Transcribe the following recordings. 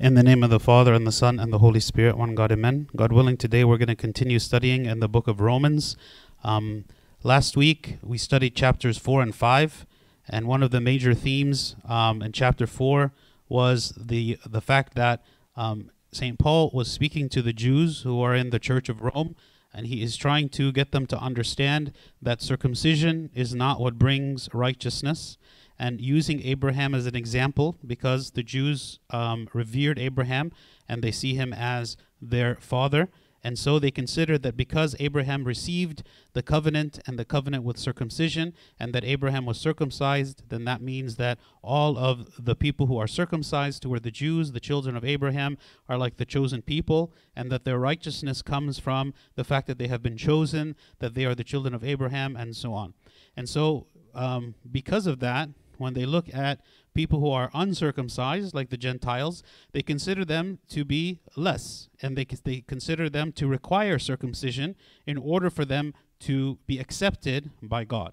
In the name of the Father, and the Son, and the Holy Spirit, one God, amen. God willing, today we're going to continue studying in the book of Romans. Um, last week we studied chapters 4 and 5, and one of the major themes um, in chapter 4 was the, the fact that um, St. Paul was speaking to the Jews who are in the Church of Rome, and he is trying to get them to understand that circumcision is not what brings righteousness and using Abraham as an example because the Jews um, revered Abraham and they see him as their father. And so they consider that because Abraham received the covenant and the covenant with circumcision, and that Abraham was circumcised, then that means that all of the people who are circumcised, who are the Jews, the children of Abraham, are like the chosen people, and that their righteousness comes from the fact that they have been chosen, that they are the children of Abraham, and so on. And so, um, because of that, when they look at people who are uncircumcised, like the Gentiles, they consider them to be less, and they, they consider them to require circumcision in order for them to be accepted by God.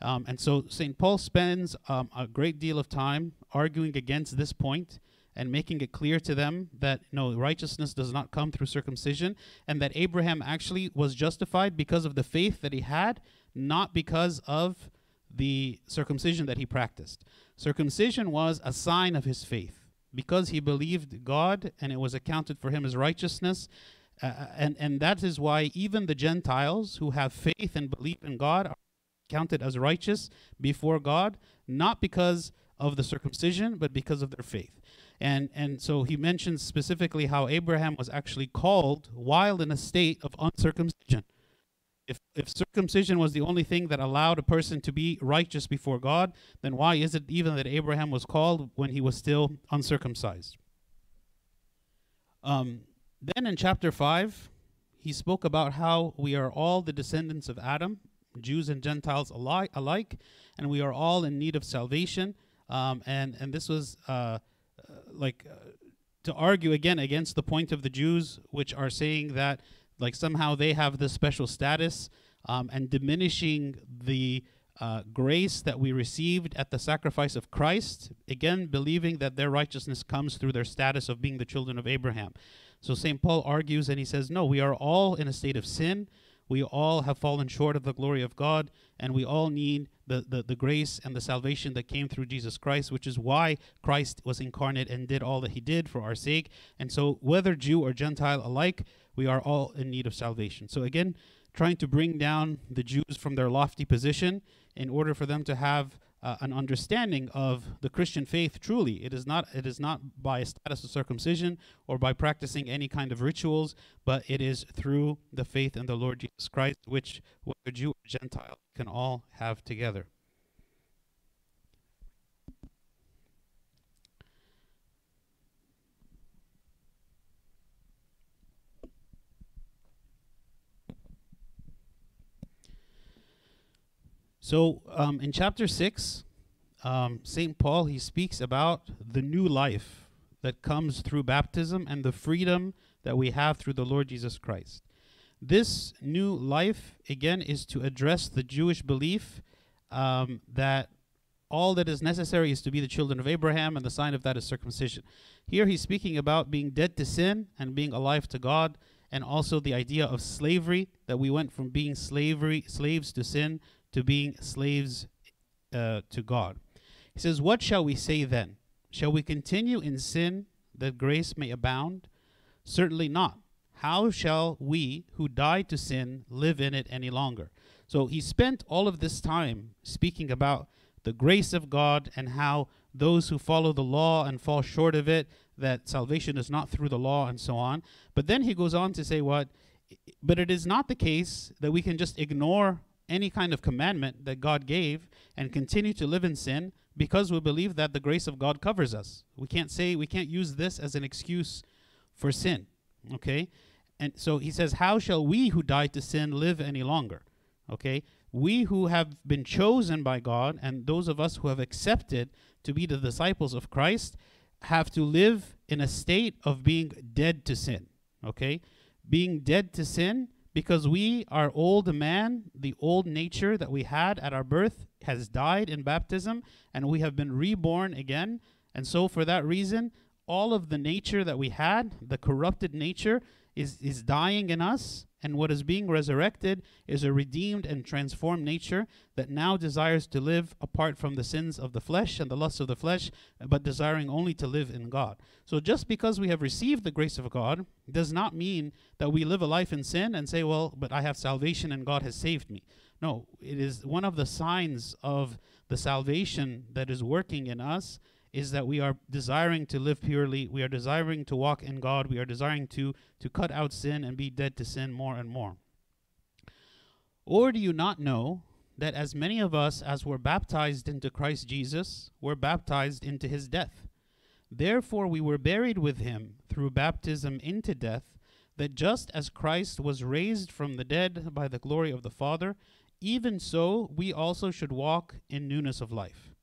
Um, and so St. Paul spends um, a great deal of time arguing against this point and making it clear to them that no righteousness does not come through circumcision and that Abraham actually was justified because of the faith that he had, not because of the circumcision that he practiced. Circumcision was a sign of his faith because he believed God and it was accounted for him as righteousness. Uh, uh, and, and that is why even the Gentiles who have faith and believe in God are counted as righteous before God, not because of the circumcision, but because of their faith. And, and so he mentions specifically how Abraham was actually called while in a state of uncircumcision if, if circumcision was the only thing that allowed a person to be righteous before God, then why is it even that Abraham was called when he was still uncircumcised? Um, then in chapter 5, he spoke about how we are all the descendants of Adam, Jews and Gentiles alike, alike and we are all in need of salvation. Um, and, and this was uh, uh, like uh, to argue again against the point of the Jews, which are saying that like somehow they have this special status um, and diminishing the uh, grace that we received at the sacrifice of Christ, again, believing that their righteousness comes through their status of being the children of Abraham. So St. Paul argues and he says, No, we are all in a state of sin. We all have fallen short of the glory of God, and we all need the, the, the grace and the salvation that came through Jesus Christ, which is why Christ was incarnate and did all that he did for our sake. And so, whether Jew or Gentile alike, we are all in need of salvation. So, again, trying to bring down the Jews from their lofty position in order for them to have uh, an understanding of the Christian faith truly. It is not it is not by a status of circumcision or by practicing any kind of rituals, but it is through the faith in the Lord Jesus Christ, which whether Jew or Gentile can all have together. So um, in chapter 6, um, St. Paul, he speaks about the new life that comes through baptism and the freedom that we have through the Lord Jesus Christ. This new life, again, is to address the Jewish belief um, that all that is necessary is to be the children of Abraham, and the sign of that is circumcision. Here he's speaking about being dead to sin and being alive to God, and also the idea of slavery, that we went from being slavery slaves to sin to being slaves uh, to God. He says, What shall we say then? Shall we continue in sin that grace may abound? Certainly not. How shall we who died to sin live in it any longer? So he spent all of this time speaking about the grace of God and how those who follow the law and fall short of it, that salvation is not through the law and so on. But then he goes on to say what? But it is not the case that we can just ignore any kind of commandment that God gave and continue to live in sin because we believe that the grace of God covers us. We can't say, we can't use this as an excuse for sin. Okay? And so he says, How shall we who died to sin live any longer? Okay? We who have been chosen by God and those of us who have accepted to be the disciples of Christ have to live in a state of being dead to sin. Okay? Being dead to sin because we, our old man, the old nature that we had at our birth, has died in baptism, and we have been reborn again. And so, for that reason, all of the nature that we had, the corrupted nature, is, is dying in us, and what is being resurrected is a redeemed and transformed nature that now desires to live apart from the sins of the flesh and the lusts of the flesh, but desiring only to live in God. So just because we have received the grace of God does not mean that we live a life in sin and say, well, but I have salvation and God has saved me. No, it is one of the signs of the salvation that is working in us is that we are desiring to live purely, we are desiring to walk in God, we are desiring to to cut out sin and be dead to sin more and more. Or do you not know that as many of us as were baptized into Christ Jesus were baptized into his death? Therefore we were buried with him through baptism into death, that just as Christ was raised from the dead by the glory of the Father, even so we also should walk in newness of life.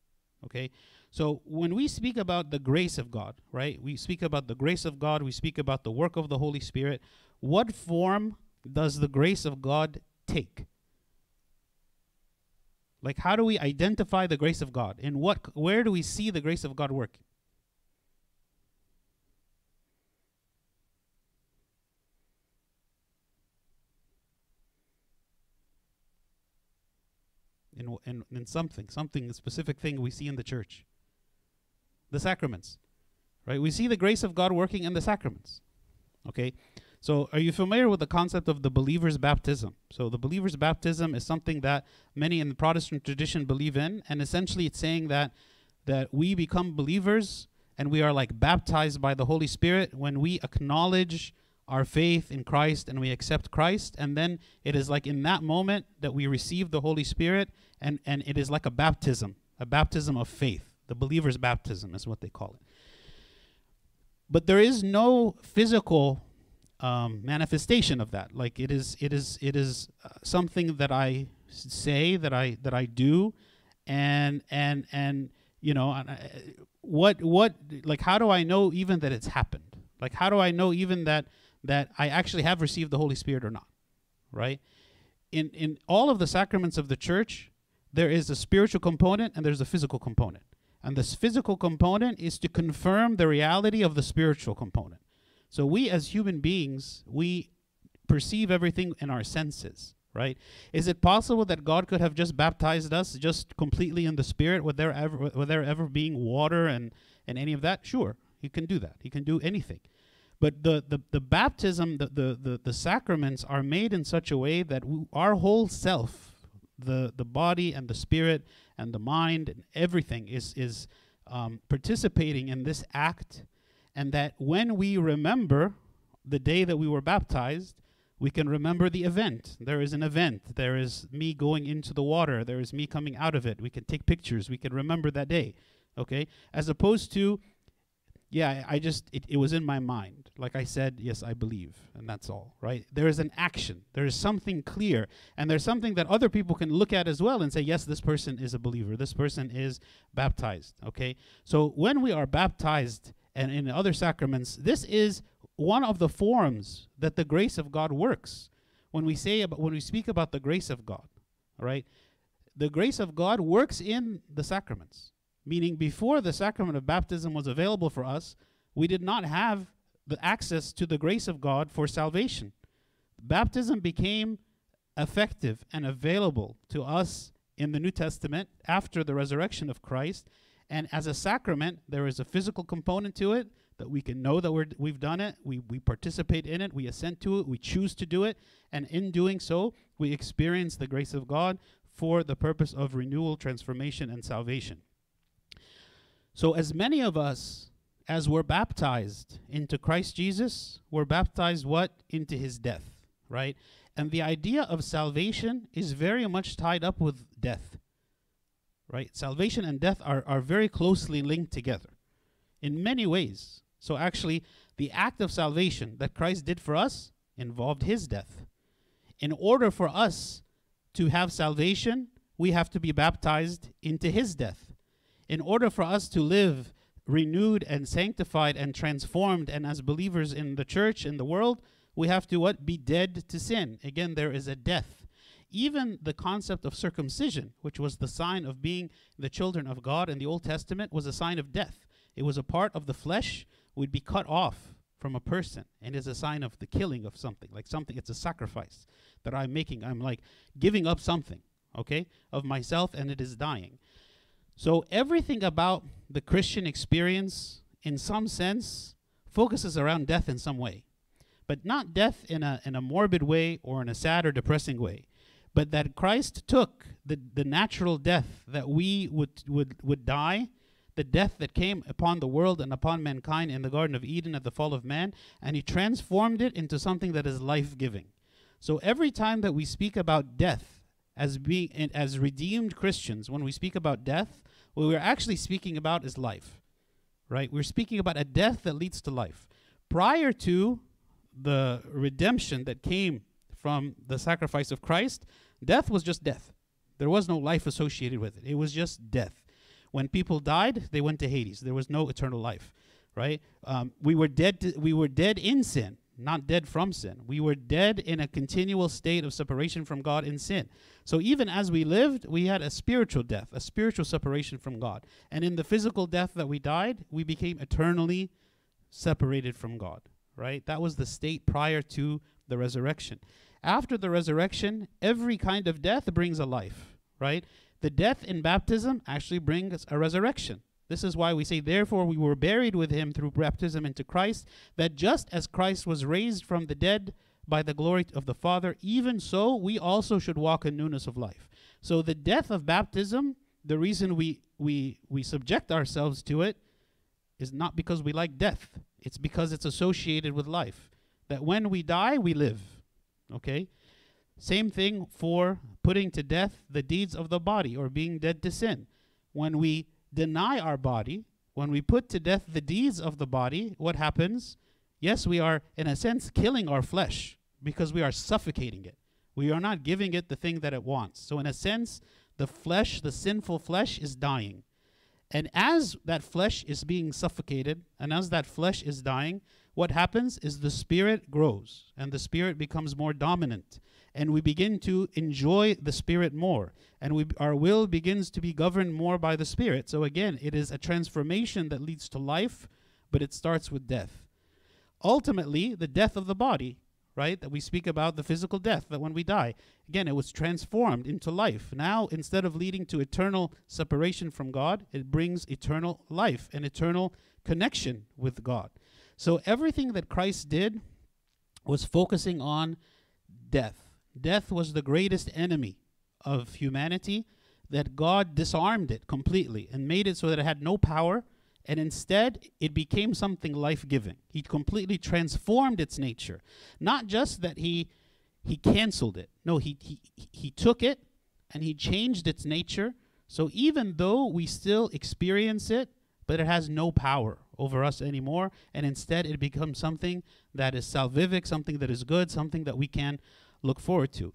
Okay? So when we speak about the grace of God, right? We speak about the grace of God, we speak about the work of the Holy Spirit. What form does the grace of God take? Like how do we identify the grace of God? And what where do we see the grace of God work? in, in, in something, something, a specific thing we see in the church. The sacraments, right? We see the grace of God working in the sacraments. Okay? So, are you familiar with the concept of the believer's baptism? So, the believer's baptism is something that many in the Protestant tradition believe in, and essentially it's saying that that we become believers and we are like baptized by the Holy Spirit when we acknowledge our faith in Christ and we accept Christ and then it is like in that moment that we receive the Holy Spirit and and it is like a baptism a baptism of faith the believer's baptism is what they call it but there is no physical um, manifestation of that like it is it is it is uh, something that I say that I that I do and and and you know uh, what what like how do I know even that it's happened like how do I know even that that I actually have received the Holy Spirit or not, right? In in all of the sacraments of the church, there is a spiritual component and there's a physical component. And this physical component is to confirm the reality of the spiritual component. So we as human beings, we perceive everything in our senses, right? Is it possible that God could have just baptized us just completely in the spirit would there ever would there ever being water and and any of that? Sure, he can do that. He can do anything. But the, the, the baptism, the, the, the, the sacraments are made in such a way that we, our whole self, the, the body and the spirit and the mind and everything is, is um, participating in this act. And that when we remember the day that we were baptized, we can remember the event. There is an event. There is me going into the water. There is me coming out of it. We can take pictures. We can remember that day. Okay? As opposed to yeah, I just it, it was in my mind. Like I said, yes, I believe, and that's all, right? There is an action. There is something clear, and there's something that other people can look at as well and say, yes, this person is a believer. This person is baptized. Okay, so when we are baptized and in other sacraments, this is one of the forms that the grace of God works. When we say about when we speak about the grace of God, all right, the grace of God works in the sacraments. Meaning, before the sacrament of baptism was available for us, we did not have the access to the grace of God for salvation. Baptism became effective and available to us in the New Testament after the resurrection of Christ. And as a sacrament, there is a physical component to it that we can know that we're, we've done it, we, we participate in it, we assent to it, we choose to do it, and in doing so, we experience the grace of God for the purpose of renewal, transformation, and salvation. So, as many of us as were baptized into Christ Jesus, were baptized what? Into his death, right? And the idea of salvation is very much tied up with death, right? Salvation and death are, are very closely linked together in many ways. So, actually, the act of salvation that Christ did for us involved his death. In order for us to have salvation, we have to be baptized into his death in order for us to live renewed and sanctified and transformed and as believers in the church in the world we have to what? Be dead to sin. Again there is a death. Even the concept of circumcision which was the sign of being the children of god in the old testament was a sign of death. It was a part of the flesh. Would be cut off from a person. And is a sign of the killing of something, like something, it's a sacrifice that I'm making. I'm like giving up something, okay, of myself and it is dying. So everything about the Christian experience, in some sense, focuses around death in some way. But not death in a, in a morbid way or in a sad or depressing way but that Christ took the, the natural death that we would, would, would die, the death that came upon the world and upon mankind in the Garden of Eden at the fall of man, and he transformed it into something that is life giving. So every time that we speak about death as being as redeemed Christians, when we speak about death, what we're actually speaking about is life. Right? We're speaking about a death that leads to life. Prior to the redemption that came from the sacrifice of Christ, death was just death. There was no life associated with it. It was just death. When people died, they went to Hades. There was no eternal life, right? Um, we were dead. To, we were dead in sin, not dead from sin. We were dead in a continual state of separation from God in sin. So even as we lived, we had a spiritual death, a spiritual separation from God. And in the physical death that we died, we became eternally separated from God, right? That was the state prior to the resurrection. After the resurrection, every kind of death brings a life, right? The death in baptism actually brings a resurrection. This is why we say, therefore, we were buried with him through baptism into Christ, that just as Christ was raised from the dead by the glory of the Father, even so we also should walk in newness of life. So the death of baptism, the reason we, we, we subject ourselves to it is not because we like death, it's because it's associated with life. That when we die, we live. Okay? Same thing for putting to death the deeds of the body or being dead to sin. When we deny our body, when we put to death the deeds of the body, what happens? Yes, we are, in a sense, killing our flesh because we are suffocating it. We are not giving it the thing that it wants. So, in a sense, the flesh, the sinful flesh, is dying. And as that flesh is being suffocated, and as that flesh is dying, what happens is the spirit grows and the spirit becomes more dominant and we begin to enjoy the spirit more. And we our will begins to be governed more by the spirit. So again it is a transformation that leads to life but it starts with death. Ultimately the death of the body right that we speak about the physical death that when we die again it was transformed into life. Now instead of leading to eternal separation from god it brings eternal life and eternal connection with god. So everything that Christ did was focusing on death. Death was the greatest enemy of humanity, that God disarmed it completely and made it so that it had no power, and instead it became something life giving. He completely transformed its nature. Not just that he he canceled it. No, he, he he took it and he changed its nature. So even though we still experience it, but it has no power over us anymore. And instead, it becomes something that is salvific, something that is good, something that we can look forward to.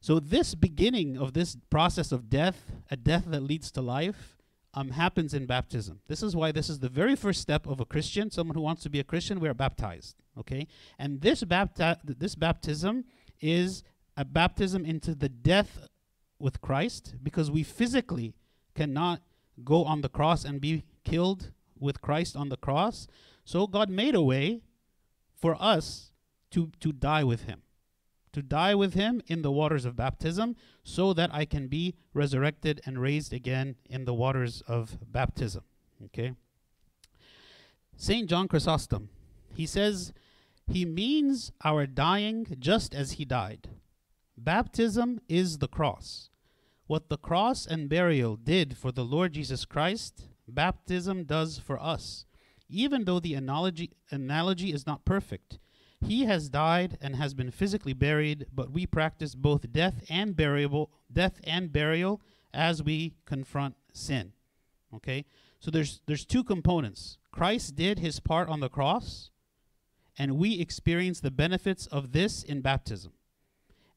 So, this beginning of this process of death, a death that leads to life, um, happens in baptism. This is why this is the very first step of a Christian. Someone who wants to be a Christian, we are baptized. Okay, and this bapti- this baptism is a baptism into the death with Christ, because we physically cannot go on the cross and be killed with Christ on the cross. So God made a way for us to, to die with him, to die with him in the waters of baptism, so that I can be resurrected and raised again in the waters of baptism. Okay? St. John Chrysostom, he says, he means our dying just as he died. Baptism is the cross. What the cross and burial did for the Lord Jesus Christ, baptism does for us. Even though the analogy, analogy is not perfect, he has died and has been physically buried, but we practice both death and burial, death and burial as we confront sin. Okay? So there's there's two components. Christ did his part on the cross, and we experience the benefits of this in baptism.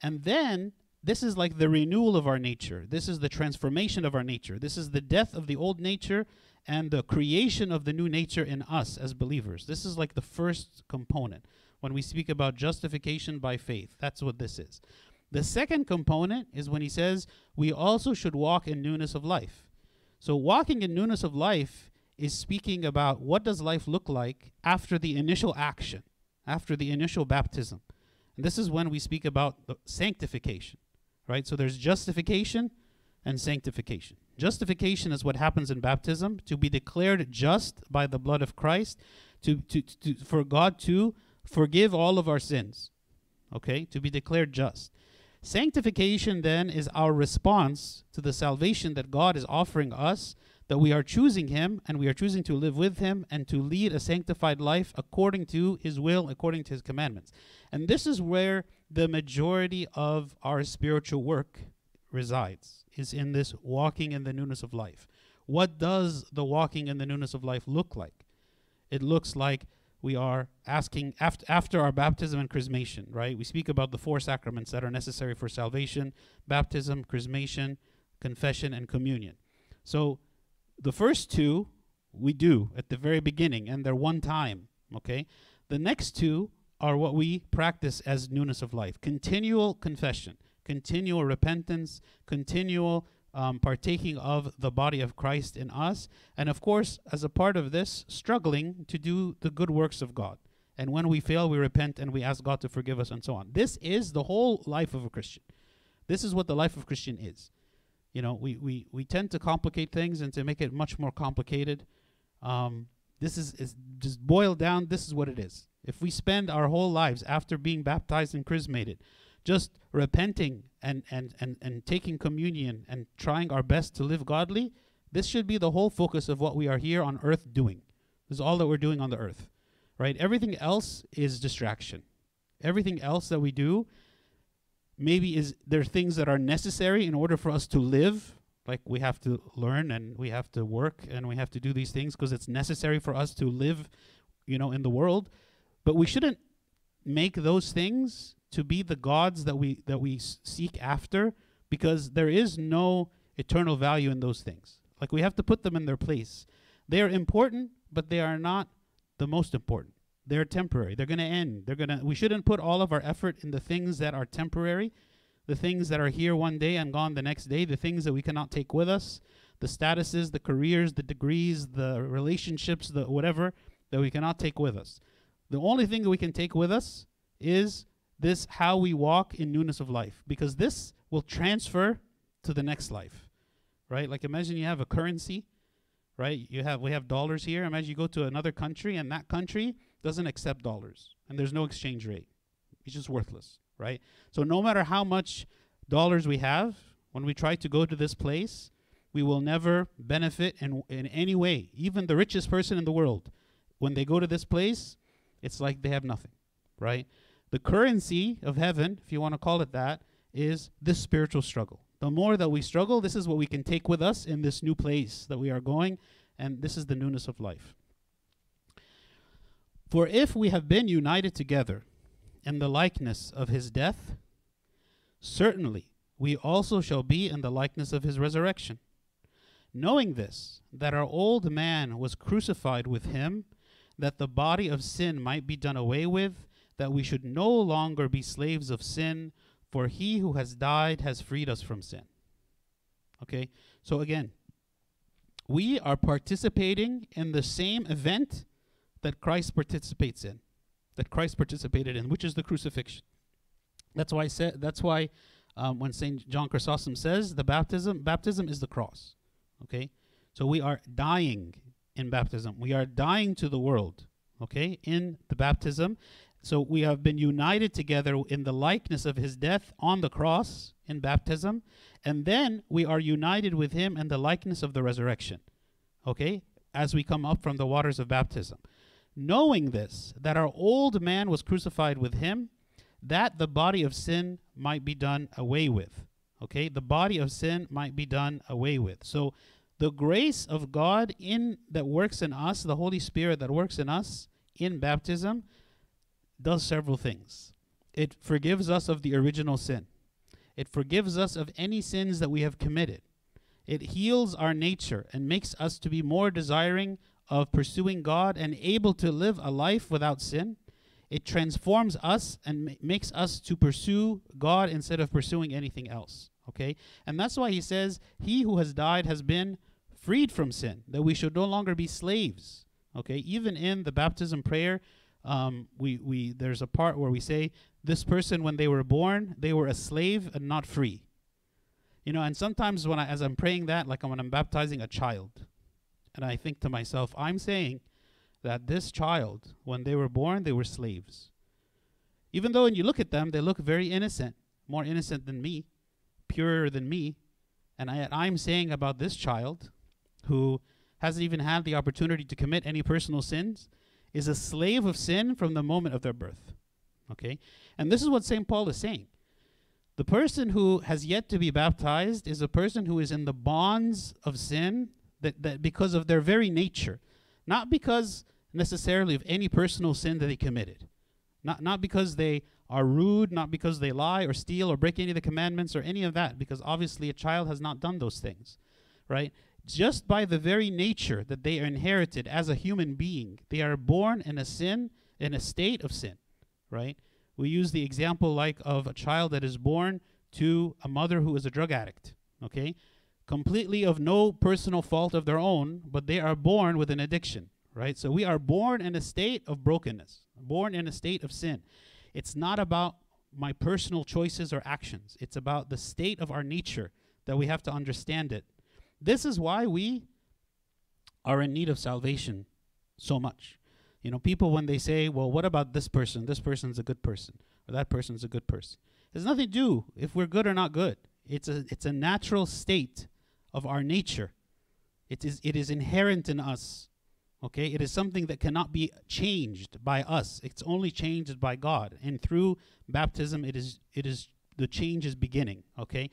And then this is like the renewal of our nature. This is the transformation of our nature. This is the death of the old nature and the creation of the new nature in us as believers. This is like the first component when we speak about justification by faith. That's what this is. The second component is when he says we also should walk in newness of life. So, walking in newness of life is speaking about what does life look like after the initial action, after the initial baptism. And this is when we speak about sanctification, right? So there's justification and sanctification. Justification is what happens in baptism to be declared just by the blood of Christ, to, to, to, for God to forgive all of our sins, okay? To be declared just. Sanctification then is our response to the salvation that God is offering us, that we are choosing Him and we are choosing to live with Him and to lead a sanctified life according to His will, according to His commandments. And this is where the majority of our spiritual work resides, is in this walking in the newness of life. What does the walking in the newness of life look like? It looks like we are asking after, after our baptism and chrismation, right? We speak about the four sacraments that are necessary for salvation baptism, chrismation, confession, and communion. So the first two we do at the very beginning, and they're one time, okay? The next two are what we practice as newness of life continual confession, continual repentance, continual um, partaking of the body of Christ in us, and of course, as a part of this, struggling to do the good works of God. And when we fail, we repent and we ask God to forgive us and so on. This is the whole life of a Christian. This is what the life of Christian is. You know, we, we, we tend to complicate things and to make it much more complicated. Um, this is, is just boiled down, this is what it is. If we spend our whole lives after being baptized and chrismated just repenting and, and, and, and taking communion and trying our best to live godly, this should be the whole focus of what we are here on earth doing. This is all that we're doing on the earth, right? Everything else is distraction. Everything else that we do, maybe is there are things that are necessary in order for us to live. Like we have to learn and we have to work and we have to do these things because it's necessary for us to live, you know, in the world. But we shouldn't make those things to be the gods that we that we seek after because there is no eternal value in those things. Like we have to put them in their place. They are important, but they are not the most important. They're temporary. They're going to end. They're going to we shouldn't put all of our effort in the things that are temporary, the things that are here one day and gone the next day, the things that we cannot take with us, the statuses, the careers, the degrees, the relationships, the whatever that we cannot take with us. The only thing that we can take with us is this how we walk in newness of life because this will transfer to the next life right? Like imagine you have a currency right? You have we have dollars here. Imagine you go to another country and that country doesn't accept dollars and there's no exchange rate. It's just worthless right? So no matter how much dollars we have when we try to go to this place we will never benefit in, in any way. Even the richest person in the world when they go to this place it's like they have nothing right the currency of heaven, if you want to call it that, is this spiritual struggle. The more that we struggle, this is what we can take with us in this new place that we are going, and this is the newness of life. For if we have been united together in the likeness of his death, certainly we also shall be in the likeness of his resurrection. Knowing this, that our old man was crucified with him, that the body of sin might be done away with that we should no longer be slaves of sin, for he who has died has freed us from sin. Okay? So again, we are participating in the same event that Christ participates in, that Christ participated in, which is the crucifixion. That's why I said that's why um, when Saint John Chrysostom says the baptism baptism is the cross. Okay? So we are dying in baptism. We are dying to the world, okay, in the baptism. So we have been united together in the likeness of his death on the cross in baptism, and then we are united with him in the likeness of the resurrection. Okay? As we come up from the waters of baptism. Knowing this, that our old man was crucified with him, that the body of sin might be done away with. Okay? The body of sin might be done away with. So the grace of God in that works in us, the Holy Spirit that works in us in baptism, does several things. It forgives us of the original sin. It forgives us of any sins that we have committed. It heals our nature and makes us to be more desiring of pursuing God and able to live a life without sin. It transforms us and ma- makes us to pursue God instead of pursuing anything else. Okay? And that's why he says, He who has died has been freed from sin, that we should no longer be slaves. Okay, even in the baptism prayer, um, we, we there's a part where we say this person when they were born they were a slave and not free. You know, and sometimes when I as I'm praying that, like when I'm baptizing a child, and I think to myself, I'm saying that this child, when they were born, they were slaves. Even though when you look at them, they look very innocent, more innocent than me, purer than me. And I, I'm saying about this child who hasn't even had the opportunity to commit any personal sins, is a slave of sin from the moment of their birth. Okay? And this is what St. Paul is saying. The person who has yet to be baptized is a person who is in the bonds of sin that, that because of their very nature, not because necessarily of any personal sin that they committed. Not, not because they are rude, not because they lie or steal or break any of the commandments or any of that, because obviously a child has not done those things, right? Just by the very nature that they are inherited as a human being, they are born in a sin, in a state of sin, right? We use the example like of a child that is born to a mother who is a drug addict, okay? Completely of no personal fault of their own, but they are born with an addiction, right? So we are born in a state of brokenness, born in a state of sin. It's not about my personal choices or actions. It's about the state of our nature that we have to understand it. This is why we are in need of salvation so much. You know, people when they say, "Well, what about this person? This person's a good person, or that person's a good person." There's nothing to do if we're good or not good. It's a it's a natural state of our nature. It is it is inherent in us Okay, it is something that cannot be changed by us. It's only changed by God. And through baptism it is it is the change is beginning, okay?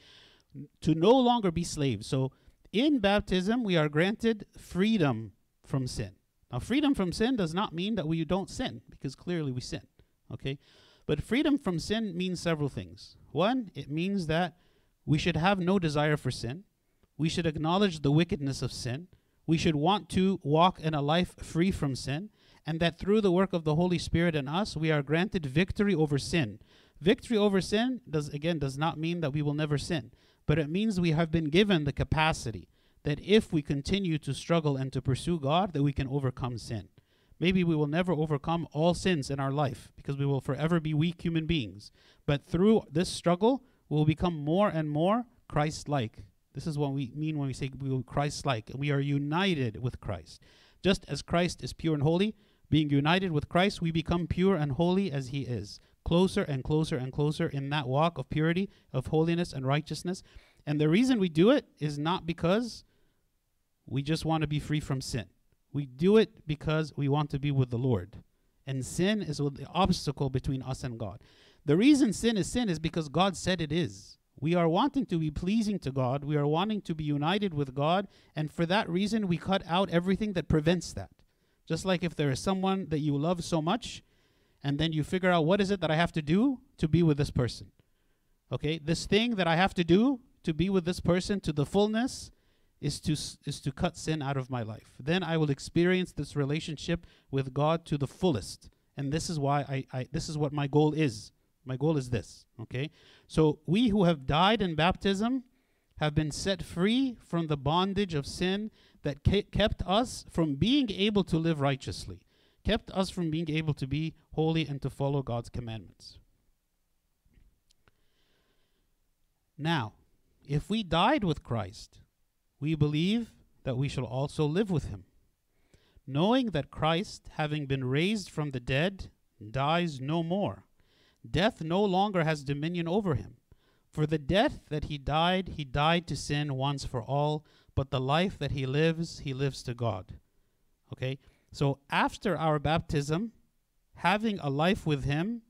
To no longer be slaves. So in baptism we are granted freedom from sin. Now freedom from sin does not mean that we don't sin because clearly we sin, okay? But freedom from sin means several things. One, it means that we should have no desire for sin. We should acknowledge the wickedness of sin we should want to walk in a life free from sin, and that through the work of the Holy Spirit in us, we are granted victory over sin. Victory over sin does again does not mean that we will never sin, but it means we have been given the capacity that if we continue to struggle and to pursue God, that we can overcome sin. Maybe we will never overcome all sins in our life because we will forever be weak human beings. But through this struggle, we'll become more and more Christ like this is what we mean when we say we are Christ like. We are united with Christ. Just as Christ is pure and holy, being united with Christ, we become pure and holy as he is. Closer and closer and closer in that walk of purity, of holiness and righteousness. And the reason we do it is not because we just want to be free from sin. We do it because we want to be with the Lord. And sin is the obstacle between us and God. The reason sin is sin is because God said it is. We are wanting to be pleasing to God. We are wanting to be united with God. And for that reason, we cut out everything that prevents that. Just like if there is someone that you love so much, and then you figure out what is it that I have to do to be with this person. Okay, this thing that I have to do to be with this person to the fullness is to is to cut sin out of my life. Then I will experience this relationship with God to the fullest. And this is why I, I this is what my goal is. My goal is this, okay? So we who have died in baptism have been set free from the bondage of sin that kept us from being able to live righteously, kept us from being able to be holy and to follow God's commandments. Now, if we died with Christ, we believe that we shall also live with him, knowing that Christ, having been raised from the dead, dies no more. Death no longer has dominion over him. For the death that he died, he died to sin once for all, but the life that he lives, he lives to God. Okay? So after our baptism, having a life with him,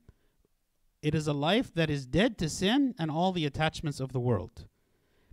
it is a life that is dead to sin and all the attachments of the world.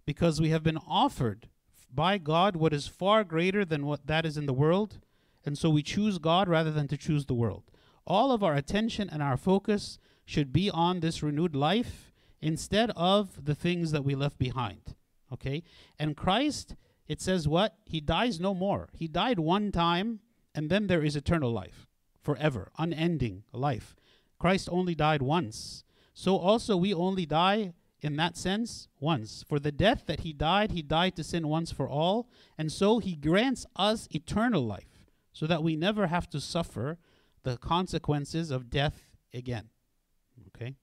Because we have been offered by God what is far greater than what that is in the world, and so we choose God rather than to choose the world. All of our attention and our focus should be on this renewed life instead of the things that we left behind. Okay? And Christ, it says what? He dies no more. He died one time, and then there is eternal life, forever, unending life. Christ only died once. So also we only die in that sense once. For the death that he died, he died to sin once for all, and so he grants us eternal life, so that we never have to suffer the consequences of death again. Okay?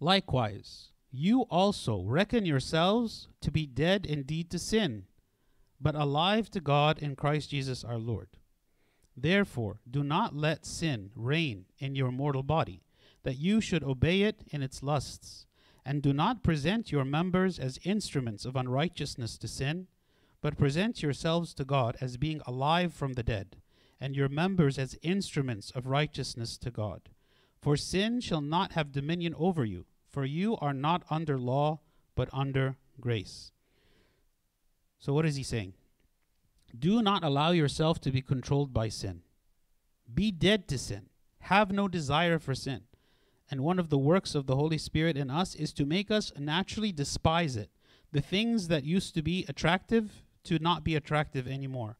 Likewise, you also reckon yourselves to be dead indeed to sin, but alive to God in Christ Jesus our Lord. Therefore, do not let sin reign in your mortal body, that you should obey it in its lusts. And do not present your members as instruments of unrighteousness to sin, but present yourselves to God as being alive from the dead, and your members as instruments of righteousness to God. For sin shall not have dominion over you, for you are not under law, but under grace. So, what is he saying? Do not allow yourself to be controlled by sin. Be dead to sin. Have no desire for sin. And one of the works of the Holy Spirit in us is to make us naturally despise it. The things that used to be attractive to not be attractive anymore.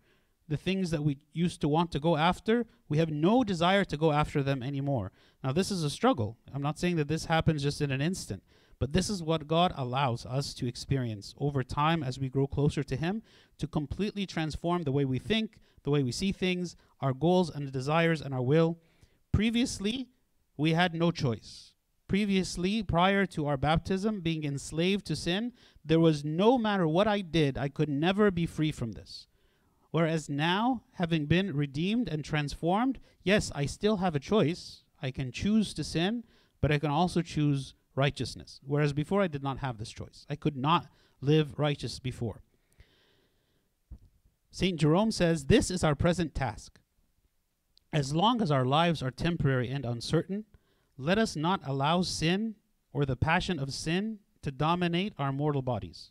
The things that we used to want to go after, we have no desire to go after them anymore. Now, this is a struggle. I'm not saying that this happens just in an instant, but this is what God allows us to experience over time as we grow closer to Him to completely transform the way we think, the way we see things, our goals and desires and our will. Previously, we had no choice. Previously, prior to our baptism, being enslaved to sin, there was no matter what I did, I could never be free from this. Whereas now, having been redeemed and transformed, yes, I still have a choice. I can choose to sin, but I can also choose righteousness. Whereas before, I did not have this choice. I could not live righteous before. St. Jerome says, This is our present task. As long as our lives are temporary and uncertain, let us not allow sin or the passion of sin to dominate our mortal bodies.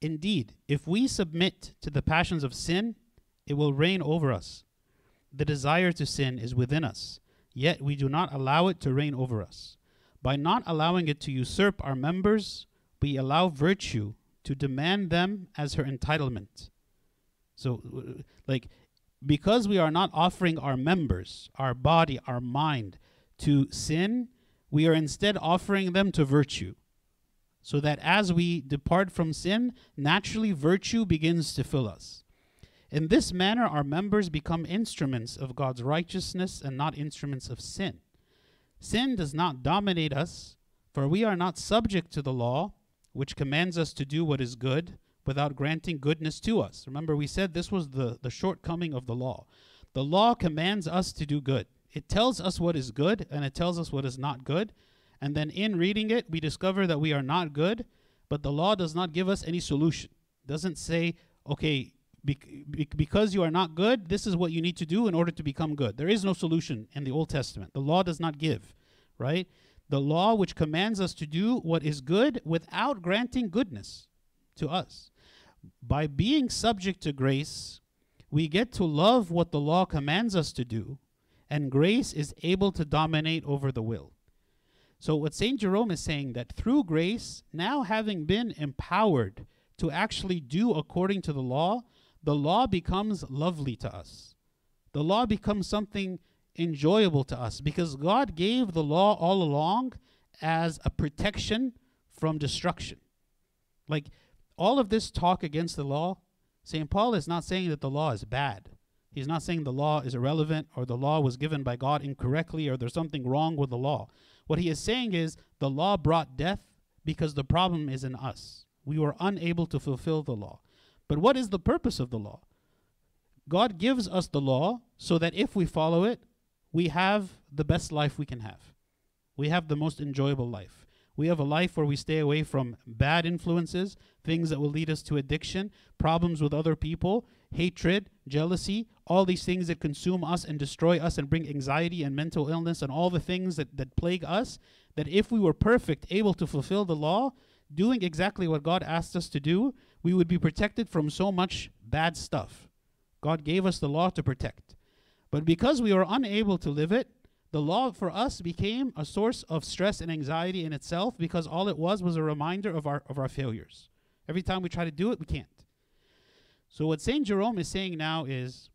Indeed, if we submit to the passions of sin, it will reign over us. The desire to sin is within us, yet we do not allow it to reign over us. By not allowing it to usurp our members, we allow virtue to demand them as her entitlement. So, like, because we are not offering our members, our body, our mind to sin, we are instead offering them to virtue. So that as we depart from sin, naturally virtue begins to fill us. In this manner, our members become instruments of God's righteousness and not instruments of sin. Sin does not dominate us, for we are not subject to the law, which commands us to do what is good without granting goodness to us. Remember, we said this was the, the shortcoming of the law. The law commands us to do good, it tells us what is good and it tells us what is not good. And then in reading it, we discover that we are not good, but the law does not give us any solution. It doesn't say, okay, because you are not good, this is what you need to do in order to become good. There is no solution in the Old Testament. The law does not give, right? The law which commands us to do what is good without granting goodness to us. By being subject to grace, we get to love what the law commands us to do, and grace is able to dominate over the will. So, what St. Jerome is saying that through grace, now having been empowered to actually do according to the law, the law becomes lovely to us. The law becomes something enjoyable to us because God gave the law all along as a protection from destruction. Like all of this talk against the law, St. Paul is not saying that the law is bad. He's not saying the law is irrelevant or the law was given by God incorrectly or there's something wrong with the law. What he is saying is the law brought death because the problem is in us. We were unable to fulfill the law. But what is the purpose of the law? God gives us the law so that if we follow it, we have the best life we can have. We have the most enjoyable life. We have a life where we stay away from bad influences, things that will lead us to addiction, problems with other people, hatred, jealousy, all these things that consume us and destroy us and bring anxiety and mental illness and all the things that, that plague us. That if we were perfect, able to fulfill the law, doing exactly what God asked us to do, we would be protected from so much bad stuff. God gave us the law to protect. But because we were unable to live it, the law for us became a source of stress and anxiety in itself because all it was was a reminder of our of our failures. Every time we try to do it, we can't. So what Saint Jerome is saying now is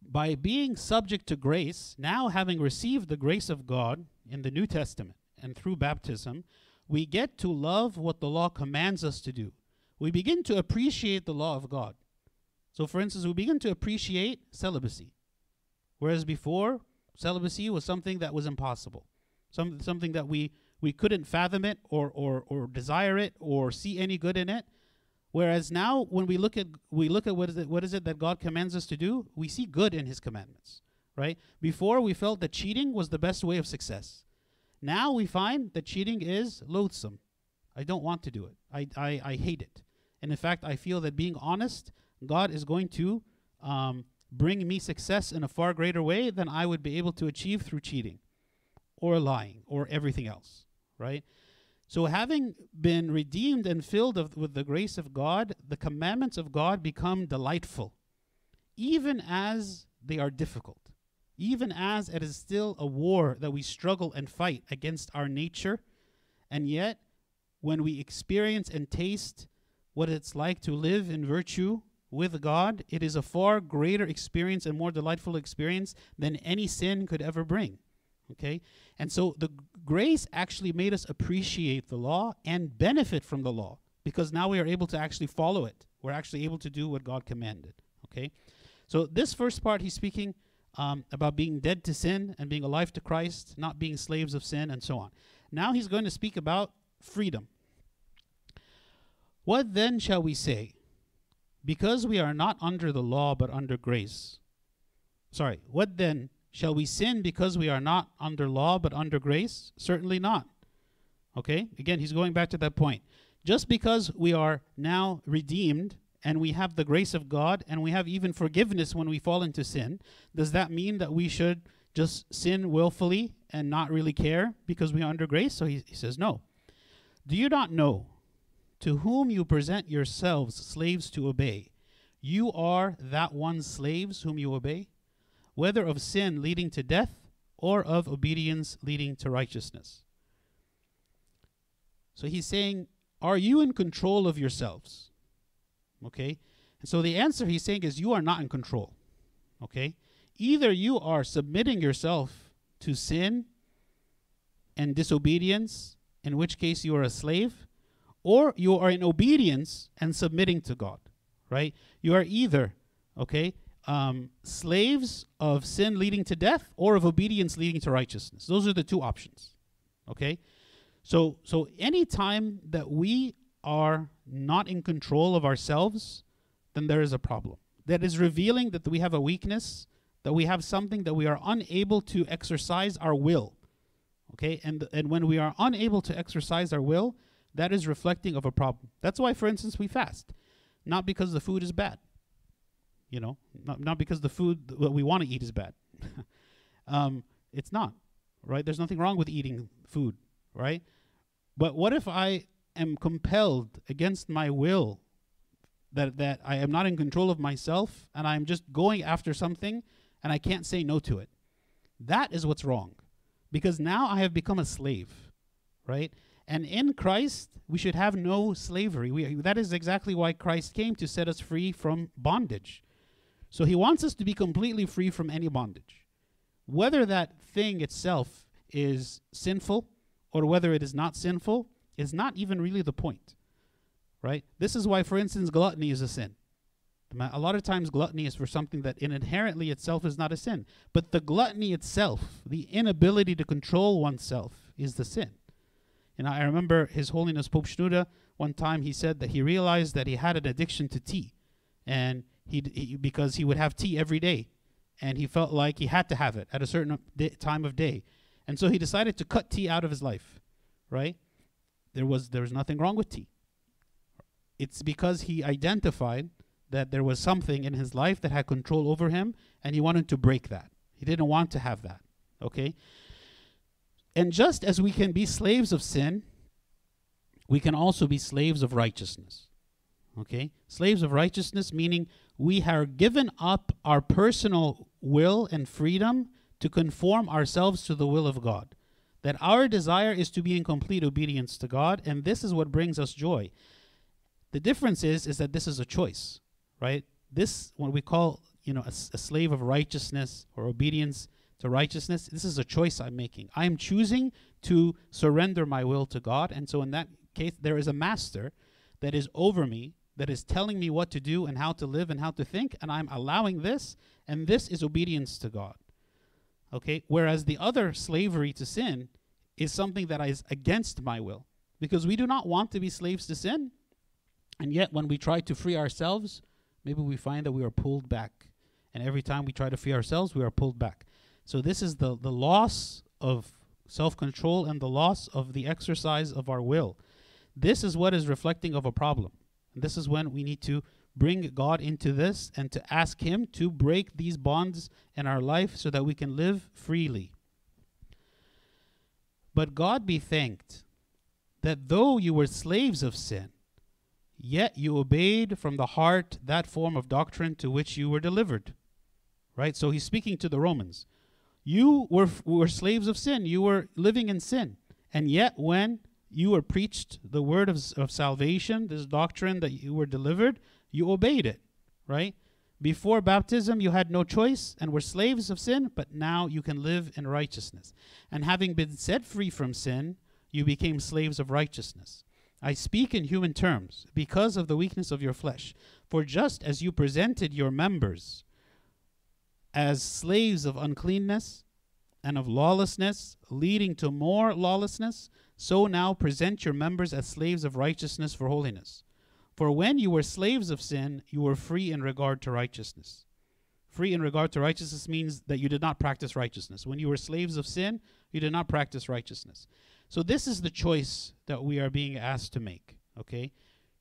by being subject to grace, now having received the grace of God in the New Testament, and through baptism, we get to love what the law commands us to do. We begin to appreciate the law of God. So, for instance, we begin to appreciate celibacy. Whereas before, celibacy was something that was impossible, some, something that we, we couldn't fathom it or, or, or desire it or see any good in it. Whereas now, when we look at we look at what is it what is it that God commands us to do, we see good in His commandments, right? Before we felt that cheating was the best way of success. Now we find that cheating is loathsome. I don't want to do it. I I, I hate it. And in fact, I feel that being honest, God is going to um, bring me success in a far greater way than I would be able to achieve through cheating, or lying, or everything else, right? So, having been redeemed and filled of, with the grace of God, the commandments of God become delightful, even as they are difficult, even as it is still a war that we struggle and fight against our nature. And yet, when we experience and taste what it's like to live in virtue with God, it is a far greater experience and more delightful experience than any sin could ever bring. Okay? And so the grace actually made us appreciate the law and benefit from the law because now we are able to actually follow it. We're actually able to do what God commanded. Okay? So this first part, he's speaking um, about being dead to sin and being alive to Christ, not being slaves of sin, and so on. Now he's going to speak about freedom. What then shall we say? Because we are not under the law but under grace. Sorry, what then Shall we sin because we are not under law but under grace? Certainly not. Okay? Again, he's going back to that point. Just because we are now redeemed and we have the grace of God and we have even forgiveness when we fall into sin, does that mean that we should just sin willfully and not really care because we are under grace? So he, he says, No. Do you not know to whom you present yourselves slaves to obey? You are that one's slaves whom you obey? whether of sin leading to death or of obedience leading to righteousness. So he's saying, Are you in control of yourselves? Okay? And so the answer he's saying is, You are not in control. Okay? Either you are submitting yourself to sin and disobedience, in which case you are a slave, or you are in obedience and submitting to God. Right? You are either, okay, um, slaves of sin leading to death or of obedience leading to righteousness. Those are the two options. Okay? So so any time that we are not in control of ourselves, then there is a problem. That is revealing that we have a weakness, that we have something that we are unable to exercise our will. Okay? And and when we are unable to exercise our will, that is reflecting of a problem. That's why for instance we fast. Not because the food is bad you know, not, not because the food that we want to eat is bad. um, it's not, right? There's nothing wrong with eating food, right? But what if I am compelled against my will that that I am not in control of myself and I'm just going after something and I can't say no to it? That is what's wrong. Because now I have become a slave, right? And in Christ, we should have no slavery. We, that is exactly why Christ came to set us free from bondage. So he wants us to be completely free from any bondage. Whether that thing itself is sinful or whether it is not sinful is not even really the point. Right? This is why, for instance, gluttony is a sin. A lot of times, gluttony is for something that inherently itself is not a sin. But the gluttony itself, the inability to control oneself, is the sin. And I remember His Holiness Pope Shenouda, one time he said that he realized that he had an addiction to tea. And he, he because he would have tea every day, and he felt like he had to have it at a certain time of day, and so he decided to cut tea out of his life. Right? There was there was nothing wrong with tea. It's because he identified that there was something in his life that had control over him, and he wanted to break that. He didn't want to have that. Okay? And just as we can be slaves of sin, we can also be slaves of righteousness. Okay? Slaves of righteousness, meaning we have given up our personal will and freedom to conform ourselves to the will of God. That our desire is to be in complete obedience to God, and this is what brings us joy. The difference is, is that this is a choice, right? This, what we call, you know, a, a slave of righteousness or obedience, to righteousness. This is a choice I'm making. I am choosing to surrender my will to God. And so, in that case, there is a master that is over me, that is telling me what to do and how to live and how to think. And I'm allowing this. And this is obedience to God. Okay? Whereas the other slavery to sin is something that is against my will. Because we do not want to be slaves to sin. And yet, when we try to free ourselves, maybe we find that we are pulled back. And every time we try to free ourselves, we are pulled back. So, this is the, the loss of self control and the loss of the exercise of our will. This is what is reflecting of a problem. This is when we need to bring God into this and to ask Him to break these bonds in our life so that we can live freely. But God be thanked that though you were slaves of sin, yet you obeyed from the heart that form of doctrine to which you were delivered. Right? So he's speaking to the Romans. You were, were slaves of sin, you were living in sin. And yet, when you were preached the word of, of salvation, this doctrine that you were delivered, you obeyed it. Right? Before baptism, you had no choice and were slaves of sin, but now you can live in righteousness. And having been set free from sin, you became slaves of righteousness. I speak in human terms because of the weakness of your flesh. For just as you presented your members as slaves of uncleanness and of lawlessness, leading to more lawlessness, so now present your members as slaves of righteousness for holiness. For when you were slaves of sin, you were free in regard to righteousness. Free in regard to righteousness means that you did not practice righteousness. When you were slaves of sin, you did not practice righteousness. So this is the choice that we are being asked to make, okay?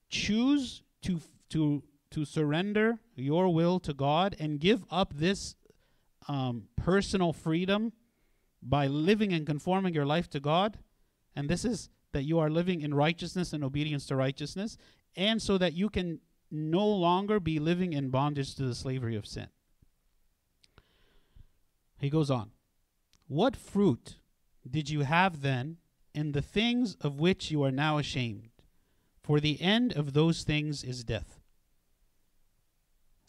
Choose to to to surrender your will to God and give up this um, personal freedom by living and conforming your life to God. And this is that you are living in righteousness and obedience to righteousness, and so that you can no longer be living in bondage to the slavery of sin. He goes on. What fruit did you have then in the things of which you are now ashamed? For the end of those things is death.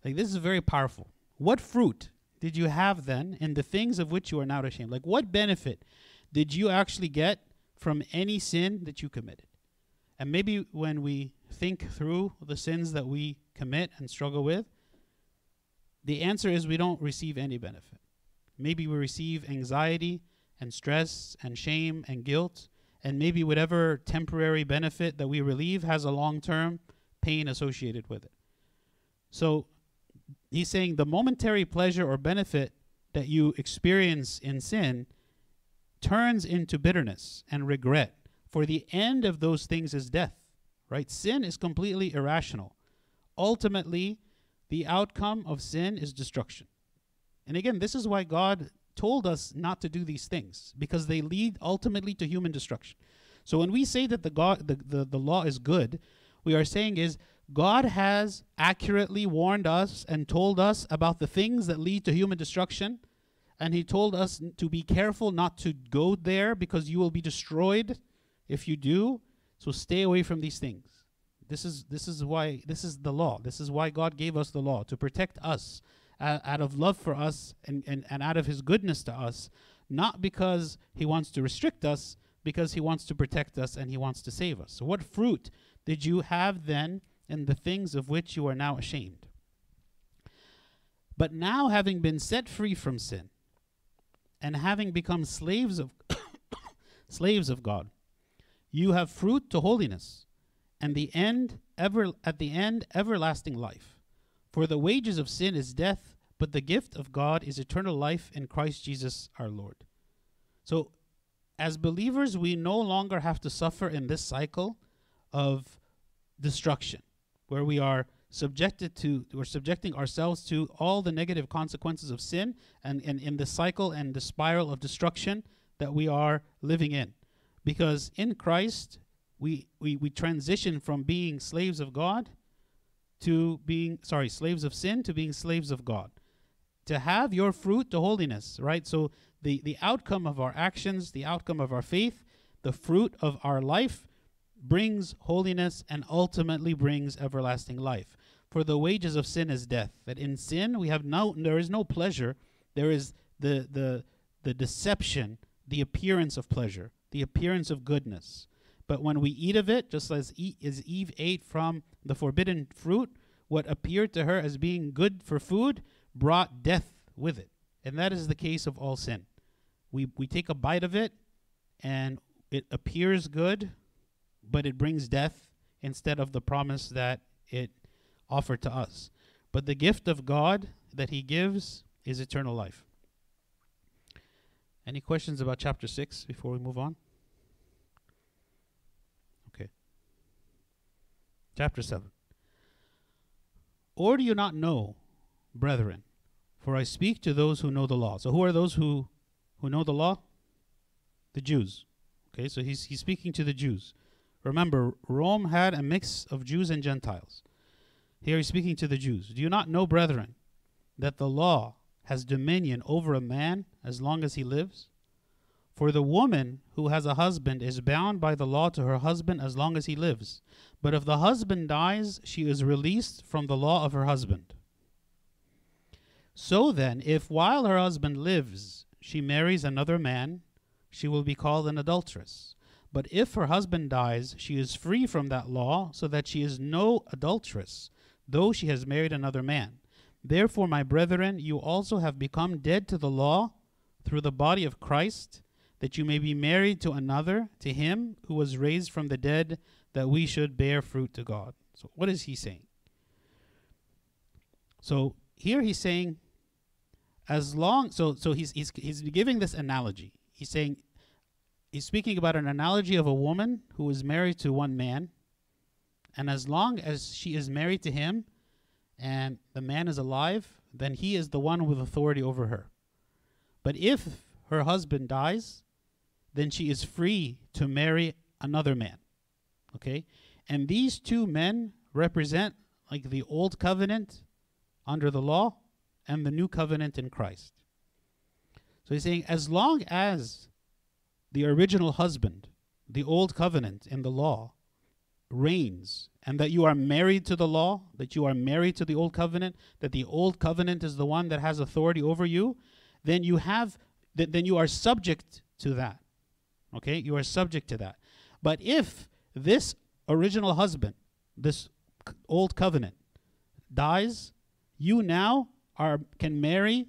Like, this is very powerful. What fruit did you have then in the things of which you are now ashamed? Like, what benefit did you actually get from any sin that you committed? And maybe when we think through the sins that we commit and struggle with, the answer is we don't receive any benefit. Maybe we receive anxiety and stress and shame and guilt, and maybe whatever temporary benefit that we relieve has a long term pain associated with it. So he's saying the momentary pleasure or benefit that you experience in sin turns into bitterness and regret, for the end of those things is death. Right? Sin is completely irrational. Ultimately, the outcome of sin is destruction. And again, this is why God told us not to do these things because they lead ultimately to human destruction. So when we say that the God the, the, the law is good, we are saying is God has accurately warned us and told us about the things that lead to human destruction. And he told us to be careful not to go there because you will be destroyed if you do. So stay away from these things. This is this is why this is the law. This is why God gave us the law to protect us uh, out of love for us and, and, and out of his goodness to us, not because he wants to restrict us, because he wants to protect us and he wants to save us. So, what fruit did you have then in the things of which you are now ashamed? But now, having been set free from sin, and having become slaves of slaves of God, you have fruit to holiness, and the end ever at the end everlasting life. For the wages of sin is death, but the gift of God is eternal life in Christ Jesus our Lord. So, as believers, we no longer have to suffer in this cycle of destruction, where we are subjected to, we're subjecting ourselves to all the negative consequences of sin and, and in the cycle and the spiral of destruction that we are living in. Because in Christ, we, we, we transition from being slaves of God to being, sorry, slaves of sin to being slaves of God. To have your fruit to holiness, right? So the, the outcome of our actions, the outcome of our faith, the fruit of our life brings holiness and ultimately brings everlasting life. For the wages of sin is death. That in sin we have no there is no pleasure. There is the the the deception, the appearance of pleasure, the appearance of goodness. But when we eat of it, just as, e- as Eve ate from the forbidden fruit, what appeared to her as being good for food brought death with it. And that is the case of all sin. We, we take a bite of it and it appears good, but it brings death instead of the promise that it offered to us. But the gift of God that He gives is eternal life. Any questions about chapter 6 before we move on? Okay. Chapter 7. Or do you not know, brethren, for I speak to those who know the law. So who are those who, who know the law? The Jews. Okay, so he's, he's speaking to the Jews. Remember, Rome had a mix of Jews and Gentiles. Here he's speaking to the Jews. Do you not know, brethren, that the law has dominion over a man as long as he lives? For the woman who has a husband is bound by the law to her husband as long as he lives. But if the husband dies, she is released from the law of her husband. So then, if while her husband lives she marries another man, she will be called an adulteress. But if her husband dies, she is free from that law, so that she is no adulteress, though she has married another man. Therefore, my brethren, you also have become dead to the law through the body of Christ, that you may be married to another, to him who was raised from the dead, that we should bear fruit to God. So, what is he saying? So, here he's saying, as long, so, so he's, he's, he's giving this analogy. He's saying, he's speaking about an analogy of a woman who is married to one man, and as long as she is married to him and the man is alive, then he is the one with authority over her. But if her husband dies, then she is free to marry another man. Okay? And these two men represent like the old covenant under the law and the new covenant in Christ. So he's saying as long as the original husband, the old covenant in the law, reigns, and that you are married to the law, that you are married to the old covenant, that the old covenant is the one that has authority over you, then you have th- then you are subject to that. Okay? You are subject to that. But if this original husband, this c- old covenant dies, you now are can marry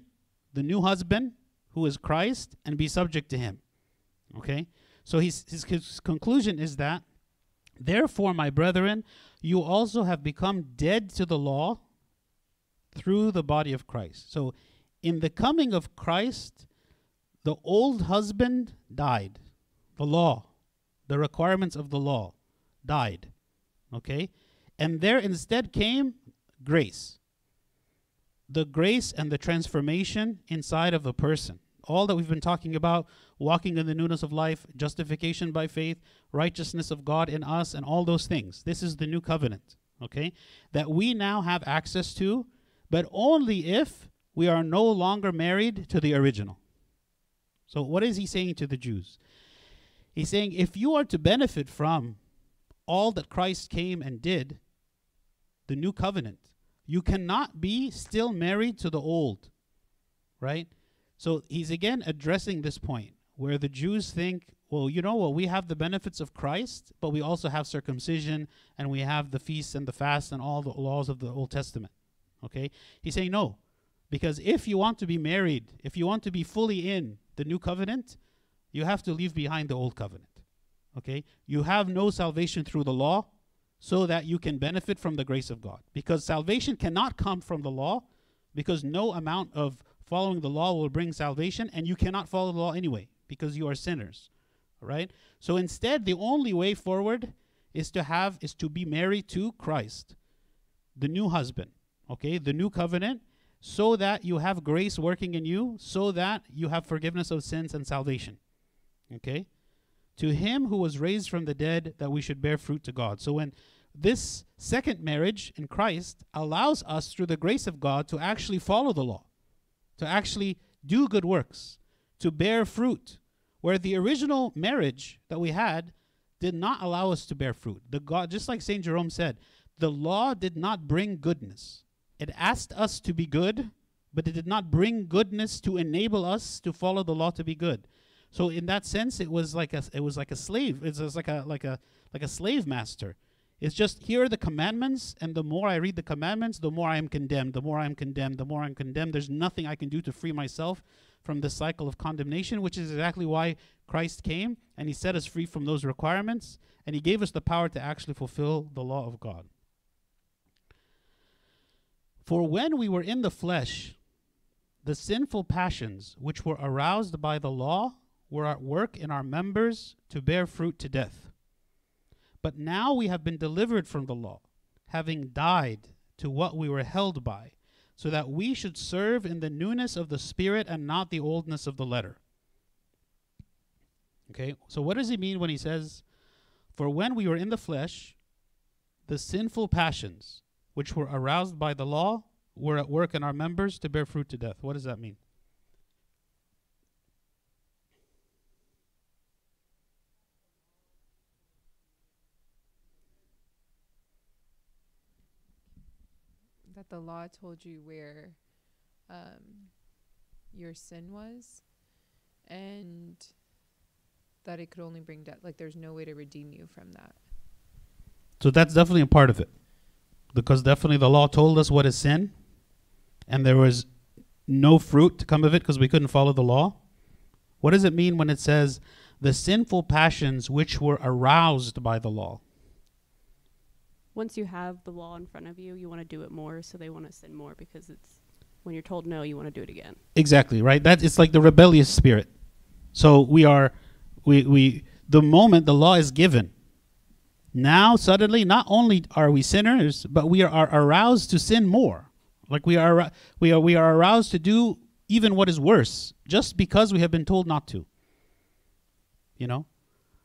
the new husband who is Christ and be subject to him. Okay? So his, his, conclusion is that, therefore, my brethren, you also have become dead to the law through the body of Christ. So in the coming of Christ, the old husband died. The law, the requirements of the law died. Okay? And there instead came grace. The grace and the transformation inside of a person all that we've been talking about walking in the newness of life, justification by faith, righteousness of God in us, and all those things. This is the new covenant, okay? That we now have access to, but only if we are no longer married to the original. So, what is he saying to the Jews? He's saying if you are to benefit from all that Christ came and did, the new covenant, you cannot be still married to the old, right? So he's again addressing this point where the Jews think, well, you know what, we have the benefits of Christ, but we also have circumcision and we have the feasts and the fast and all the laws of the Old Testament. Okay? He's saying no. Because if you want to be married, if you want to be fully in the new covenant, you have to leave behind the old covenant. Okay? You have no salvation through the law so that you can benefit from the grace of God. Because salvation cannot come from the law because no amount of following the law will bring salvation, and you cannot follow the law anyway because you are sinners. All right? So instead, the only way forward is to have is to be married to Christ, the new husband, okay, the new covenant, so that you have grace working in you, so that you have forgiveness of sins and salvation. Okay? To him who was raised from the dead, that we should bear fruit to God. So when this second marriage in Christ allows us, through the grace of God, to actually follow the law to actually do good works, to bear fruit. Where the original marriage that we had did not allow us to bear fruit. The God, just like Saint Jerome said, the law did not bring goodness. It asked us to be good, but it did not bring goodness to enable us to follow the law to be good. So in that sense, it was like a it was like a slave. It was like a like a like a slave master. It's just here are the commandments, and the more I read the commandments, the more I am condemned. The more I'm condemned, the more I'm condemned. There's nothing I can do to free myself from the cycle of condemnation, which is exactly why Christ came and he set us free from those requirements and he gave us the power to actually fulfill the law of God. For when we were in the flesh, the sinful passions which were aroused by the law were at work in our members to bear fruit to death. But now we have been delivered from the law, having died to what we were held by, so that we should serve in the newness of the Spirit and not the oldness of the letter. Okay, so what does he mean when he says, For when we were in the flesh, the sinful passions which were aroused by the law were at work in our members to bear fruit to death? What does that mean? The law told you where um, your sin was, and that it could only bring death. Like there's no way to redeem you from that. So that's definitely a part of it. Because definitely the law told us what is sin, and there was no fruit to come of it because we couldn't follow the law. What does it mean when it says the sinful passions which were aroused by the law? Once you have the law in front of you, you want to do it more, so they want to sin more because it's when you're told no, you want to do it again. Exactly, right? That it's like the rebellious spirit. So we are we we the moment the law is given, now suddenly not only are we sinners, but we are, are aroused to sin more. Like we are we are we are aroused to do even what is worse just because we have been told not to. You know?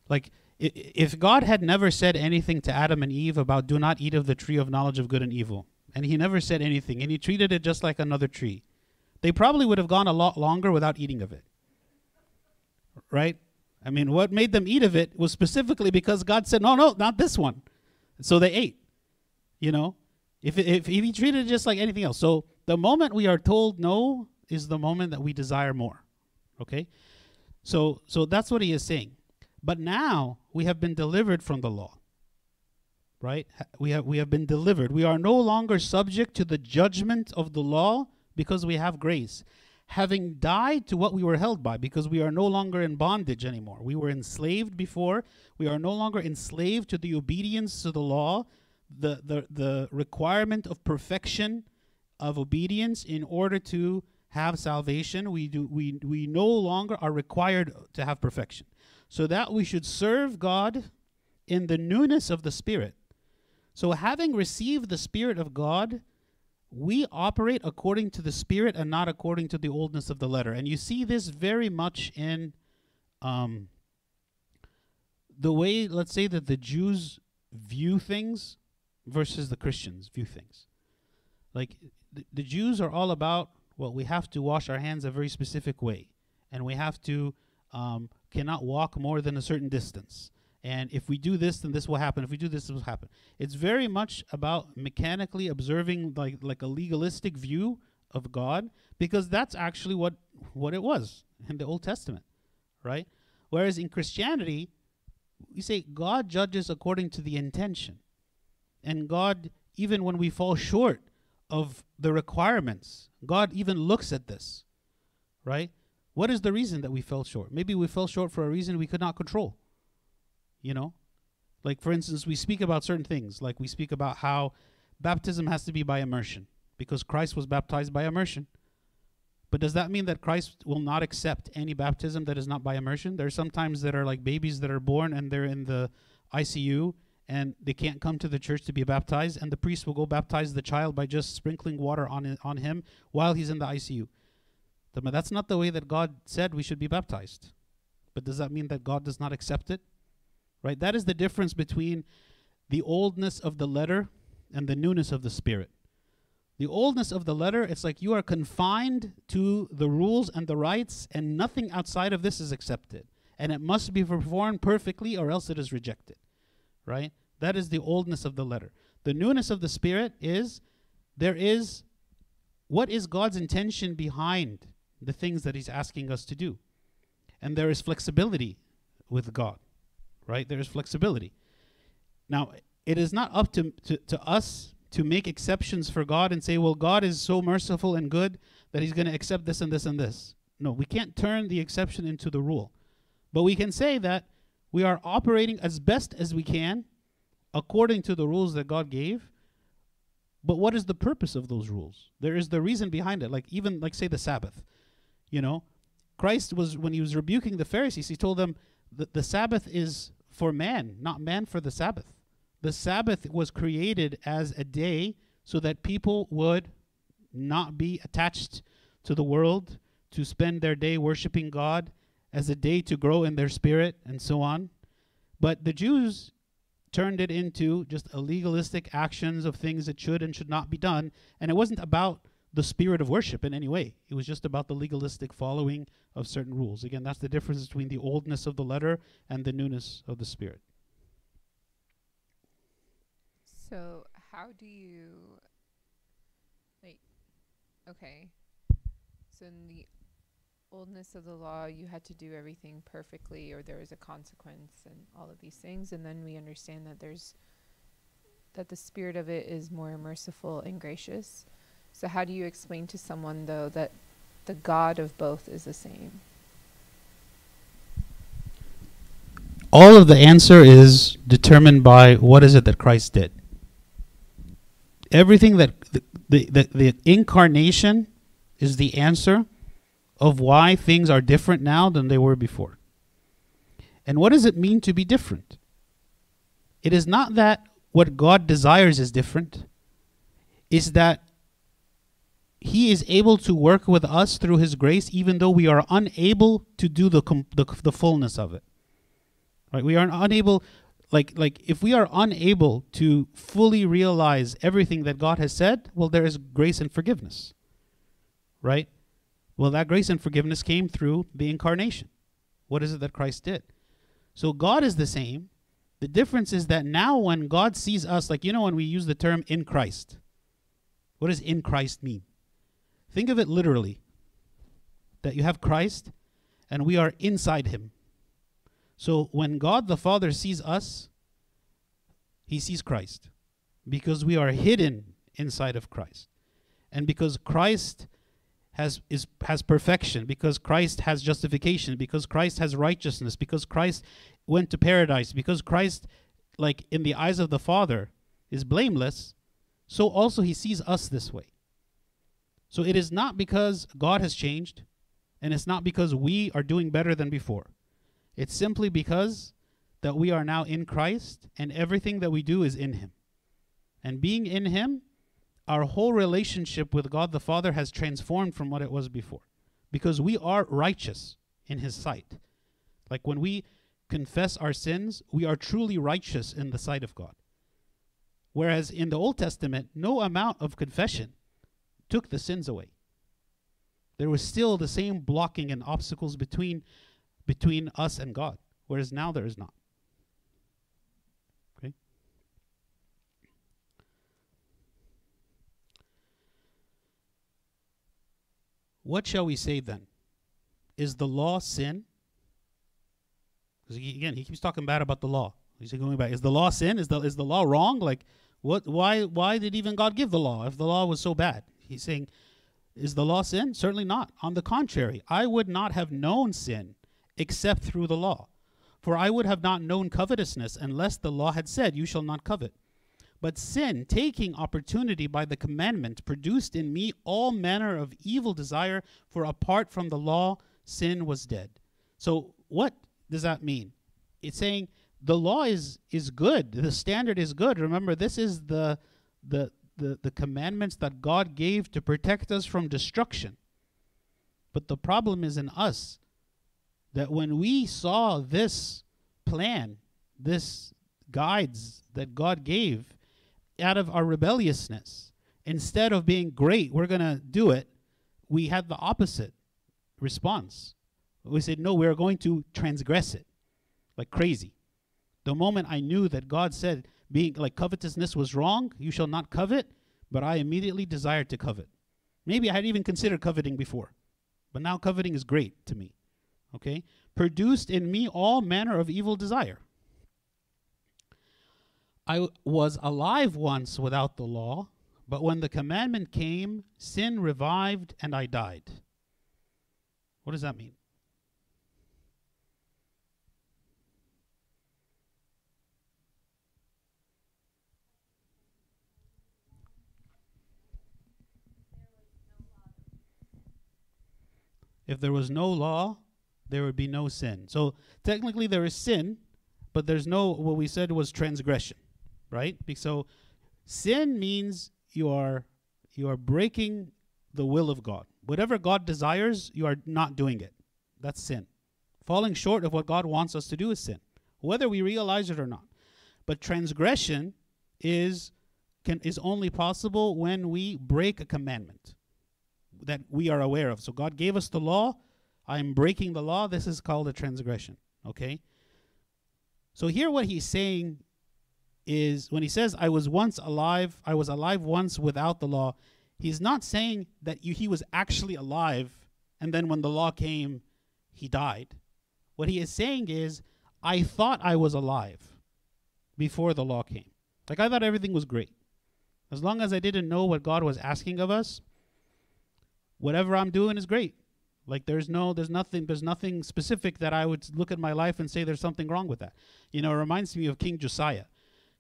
Like if God had never said anything to Adam and Eve about do not eat of the tree of knowledge of good and evil, and he never said anything, and he treated it just like another tree, they probably would have gone a lot longer without eating of it. Right? I mean, what made them eat of it was specifically because God said, no, no, not this one. So they ate. You know? If, if, if he treated it just like anything else. So the moment we are told no is the moment that we desire more. Okay? So so that's what he is saying. But now we have been delivered from the law. Right? We have we have been delivered. We are no longer subject to the judgment of the law because we have grace. Having died to what we were held by because we are no longer in bondage anymore. We were enslaved before. We are no longer enslaved to the obedience to the law, the the the requirement of perfection of obedience in order to have salvation. We do we we no longer are required to have perfection so that we should serve God in the newness of the Spirit. So, having received the Spirit of God, we operate according to the Spirit and not according to the oldness of the letter. And you see this very much in um, the way, let's say, that the Jews view things versus the Christians view things. Like, the, the Jews are all about, well, we have to wash our hands a very specific way, and we have to um, cannot walk more than a certain distance. And if we do this, then this will happen. If we do this, this will happen. It's very much about mechanically observing like like a legalistic view of God, because that's actually what what it was in the Old Testament, right? Whereas in Christianity, we say God judges according to the intention. And God, even when we fall short of the requirements, God even looks at this, right? What is the reason that we fell short? Maybe we fell short for a reason we could not control. You know? Like, for instance, we speak about certain things. Like, we speak about how baptism has to be by immersion because Christ was baptized by immersion. But does that mean that Christ will not accept any baptism that is not by immersion? There are sometimes that are like babies that are born and they're in the ICU and they can't come to the church to be baptized, and the priest will go baptize the child by just sprinkling water on, on him while he's in the ICU. That's not the way that God said we should be baptized. But does that mean that God does not accept it? Right? That is the difference between the oldness of the letter and the newness of the spirit. The oldness of the letter, it's like you are confined to the rules and the rites, and nothing outside of this is accepted. And it must be performed perfectly, or else it is rejected. Right? That is the oldness of the letter. The newness of the spirit is there is what is God's intention behind the things that He's asking us to do? And there is flexibility with God, right? There is flexibility. Now, it is not up to, to, to us to make exceptions for God and say, well, God is so merciful and good that He's going to accept this and this and this. No, we can't turn the exception into the rule. But we can say that we are operating as best as we can according to the rules that God gave. But what is the purpose of those rules? There is the reason behind it. Like even like say the Sabbath. You know, Christ was when he was rebuking the Pharisees, he told them that the Sabbath is for man, not man for the Sabbath. The Sabbath was created as a day so that people would not be attached to the world, to spend their day worshiping God, as a day to grow in their spirit, and so on. But the Jews turned it into just a legalistic actions of things that should and should not be done. And it wasn't about the spirit of worship in any way. It was just about the legalistic following of certain rules. Again, that's the difference between the oldness of the letter and the newness of the spirit. So, how do you like okay. So in the oldness of the law, you had to do everything perfectly or there was a consequence and all of these things and then we understand that there's that the spirit of it is more merciful and gracious. So how do you explain to someone though that the God of both is the same? All of the answer is determined by what is it that Christ did. Everything that the, the, the, the incarnation is the answer of why things are different now than they were before. And what does it mean to be different? It is not that what God desires is different, it's that He is able to work with us through His grace, even though we are unable to do the, com- the, the fullness of it. Right? We are unable, like, like if we are unable to fully realize everything that God has said, well, there is grace and forgiveness. Right? Well, that grace and forgiveness came through the incarnation. What is it that Christ did? So God is the same. The difference is that now when God sees us, like, you know, when we use the term in Christ, what does in Christ mean? Think of it literally that you have Christ and we are inside him. So when God the Father sees us, he sees Christ because we are hidden inside of Christ. And because Christ has is has perfection because Christ has justification because Christ has righteousness because Christ went to paradise because Christ like in the eyes of the Father is blameless so also he sees us this way so it is not because God has changed and it's not because we are doing better than before it's simply because that we are now in Christ and everything that we do is in him and being in him our whole relationship with God the Father has transformed from what it was before because we are righteous in His sight. Like when we confess our sins, we are truly righteous in the sight of God. Whereas in the Old Testament, no amount of confession took the sins away. There was still the same blocking and obstacles between between us and God, whereas now there is not. Okay? What shall we say then? Is the law sin? Because again, he keeps talking bad about the law. He's going back. Is the law sin? Is the is the law wrong? Like, what? Why? Why did even God give the law if the law was so bad? He's saying, is the law sin? Certainly not. On the contrary, I would not have known sin except through the law. For I would have not known covetousness unless the law had said, You shall not covet. But sin, taking opportunity by the commandment, produced in me all manner of evil desire, for apart from the law, sin was dead. So, what does that mean? It's saying the law is is good. The standard is good. Remember, this is the the the, the commandments that God gave to protect us from destruction. But the problem is in us that when we saw this plan, this guides that God gave, out of our rebelliousness. Instead of being great, we're going to do it, we had the opposite response. We said, no, we're going to transgress it like crazy. The moment I knew that God said, being like covetousness was wrong, you shall not covet, but I immediately desired to covet. Maybe I had even considered coveting before, but now coveting is great to me. Okay? Produced in me all manner of evil desire. I was alive once without the law, but when the commandment came, sin revived and I died. What does that mean? If there was no law, there would be no sin. So technically there is sin, but there's no what we said was transgression, right? Be- So sin means you are you are breaking the will of God. Whatever God desires, you are not doing it. That's sin. Falling short of what God wants us to do is sin, whether we realize it or not. But transgression is can is only possible when we break a commandment that we are aware of. So God gave us the law. I'm breaking the law. This is called a transgression. Okay? So here what he's saying is when he says I was once alive, I was alive once without the law, he's not saying that you, he was actually alive and then when the law came, he died. What he is saying is I thought I was alive before the law came. Like I thought everything was great. As long as I didn't know what God was asking of us, whatever I'm doing is great. Like there's no there's nothing there's nothing specific that I would look at my life and say there's something wrong with that. You know, it reminds me of King Josiah.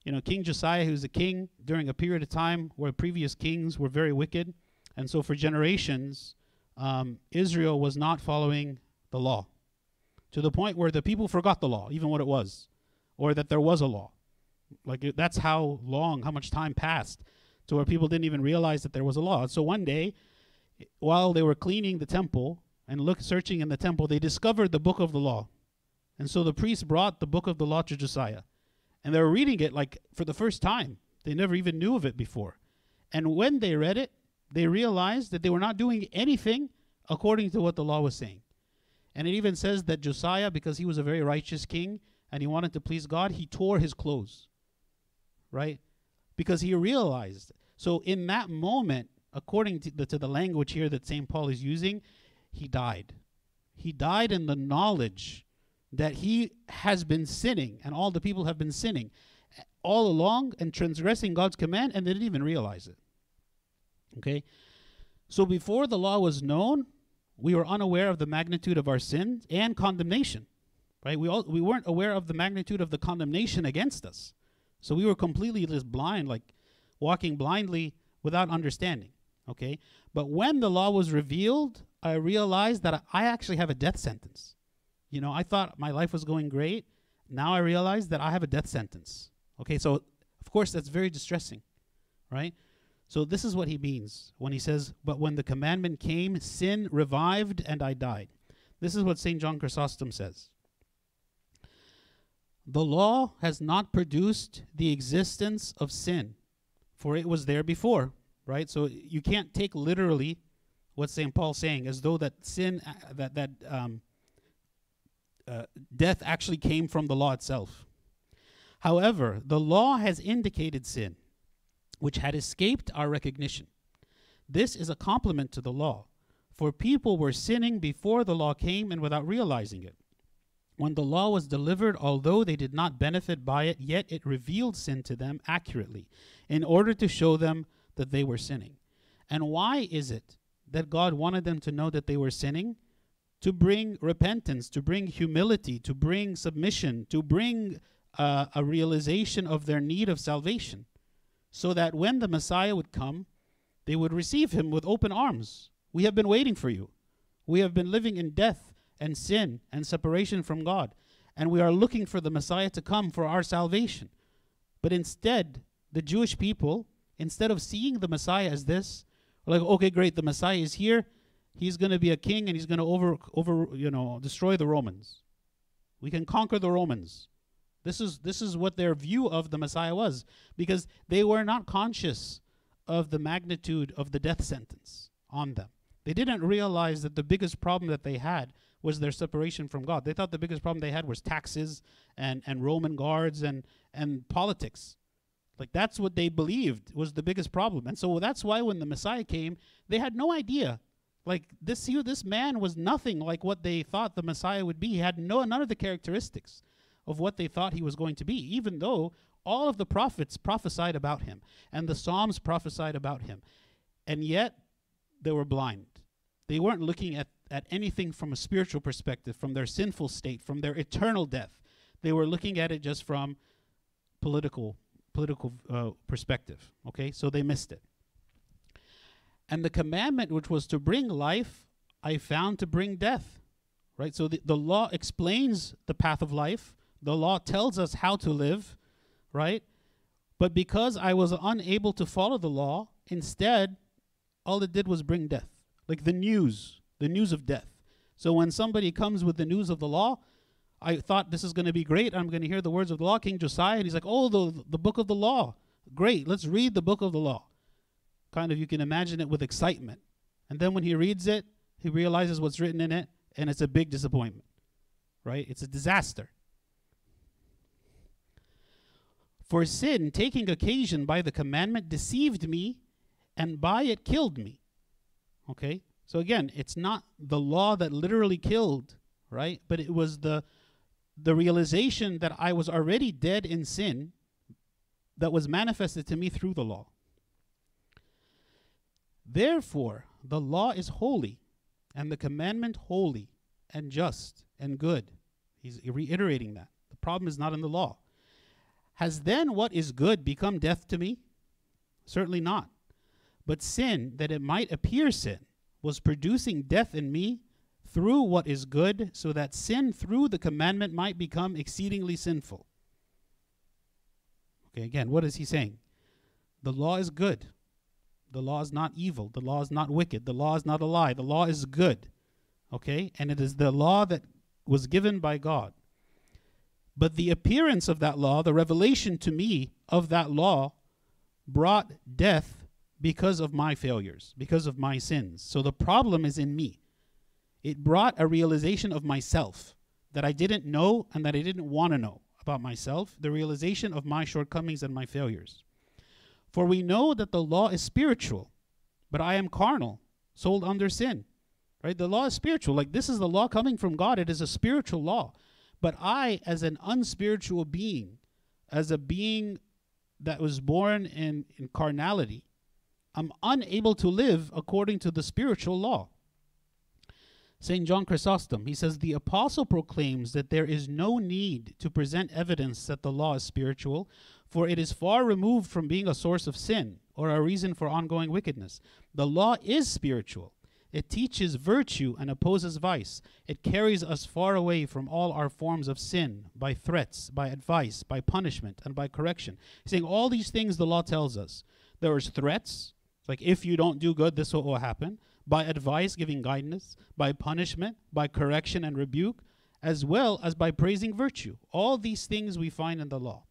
You know, King Josiah, who's a king during a period of time where previous kings were very wicked, and so for generations, um, Israel was not following the law, to the point where the people forgot the law, even what it was, or that there was a law. Like that's how long, how much time passed, to where people didn't even realize that there was a law. So one day, while they were cleaning the temple and look searching in the temple, they discovered the book of the law. And so the priests brought the book of the law to Josiah. And they were reading it like for the first time. They never even knew of it before. And when they read it, they realized that they were not doing anything according to what the law was saying. And it even says that Josiah, because he was a very righteous king and he wanted to please God, he tore his clothes. Right? Because he realized. So in that moment, according to the, to the language here that St. Paul is using, he died. He died in the knowledge that he has been sinning and all the people have been sinning all along and transgressing God's command and they didn't even realize it. Okay? So before the law was known, we were unaware of the magnitude of our sins and condemnation. Right? We all, we weren't aware of the magnitude of the condemnation against us. So we were completely just blind like walking blindly without understanding. Okay? But when the law was revealed, I realized that I actually have a death sentence. You know, I thought my life was going great. Now I realize that I have a death sentence. Okay, so of course that's very distressing, right? So this is what he means when he says, But when the commandment came, sin revived and I died. This is what St. John Chrysostom says. The law has not produced the existence of sin, for it was there before, right? So you can't take literally what St. Paul's saying as though that sin, uh, that, that um, uh, death actually came from the law itself. However, the law has indicated sin, which had escaped our recognition. This is a compliment to the law, for people were sinning before the law came and without realizing it. When the law was delivered, although they did not benefit by it, yet it revealed sin to them accurately, in order to show them that they were sinning. And why is it that God wanted them to know that they were sinning? To bring repentance, to bring humility, to bring submission, to bring uh, a realization of their need of salvation, so that when the Messiah would come, they would receive him with open arms. We have been waiting for you. We have been living in death and sin and separation from God, and we are looking for the Messiah to come for our salvation. But instead, the Jewish people, instead of seeing the Messiah as this, like, okay, great, the Messiah is here. He's going to be a king and he's going to over over you know destroy the Romans. We can conquer the Romans. This is this is what their view of the Messiah was because they were not conscious of the magnitude of the death sentence on them. They didn't realize that the biggest problem that they had was their separation from God. They thought the biggest problem they had was taxes and, and Roman guards and, and politics. Like that's what they believed was the biggest problem. And so that's why when the Messiah came, they had no idea. Like this here, this man was nothing like what they thought the Messiah would be. He had no none of the characteristics of what they thought he was going to be, even though all of the prophets prophesied about him and the Psalms prophesied about him. And yet they were blind. They weren't looking at, at anything from a spiritual perspective, from their sinful state, from their eternal death. They were looking at it just from political political uh, perspective. Okay, so they missed it. And the commandment, which was to bring life, I found to bring death. Right? So the, the law explains the path of life, the law tells us how to live, right? But because I was unable to follow the law, instead, all it did was bring death. Like the news, the news of death. So when somebody comes with the news of the law, I thought this is going to be great. I'm going to hear the words of the law, King Josiah. And he's like, oh, the, the book of the law. Great. Let's read the book of the law. Kind of, you can imagine it with excitement. And then when he reads it, he realizes what's written in it, and it's a big disappointment, right? It's a disaster. For sin, taking occasion by the commandment, deceived me, and by it killed me. Okay? So again, it's not the law that literally killed, right? But it was the the realization that I was already dead in sin that was manifested to me through the law. Therefore, the law is holy, and the commandment holy and just and good. He's reiterating that. The problem is not in the law. Has then what is good become death to me? Certainly not. But sin, that it might appear sin, was producing death in me through what is good, so that sin through the commandment might become exceedingly sinful. Okay, again, what is he saying? The law is good. The law is not evil. The law is not wicked. The law is not a lie. The law is good. Okay? And it is the law that was given by God. But the appearance of that law, the revelation to me of that law, brought death because of my failures, because of my sins. So the problem is in me. It brought a realization of myself that I didn't know and that I didn't want to know about myself, the realization of my shortcomings and my failures. For we know that the law is spiritual, but I am carnal, sold under sin. Right? The law is spiritual. Like this is the law coming from God. It is a spiritual law. But I, as an unspiritual being, as a being that was born in, in carnality, I'm unable to live according to the spiritual law. St. John Chrysostom, he says, The apostle proclaims that there is no need to present evidence that the law is spiritual, for it is far removed from being a source of sin or a reason for ongoing wickedness. The law is spiritual. It teaches virtue and opposes vice. It carries us far away from all our forms of sin by threats, by advice, by punishment, and by correction. He's saying all these things the law tells us. There is threats, like if you don't do good, this will happen. By advice, giving guidance, by punishment, by correction and rebuke, as well as by praising virtue. All these things we find in the law.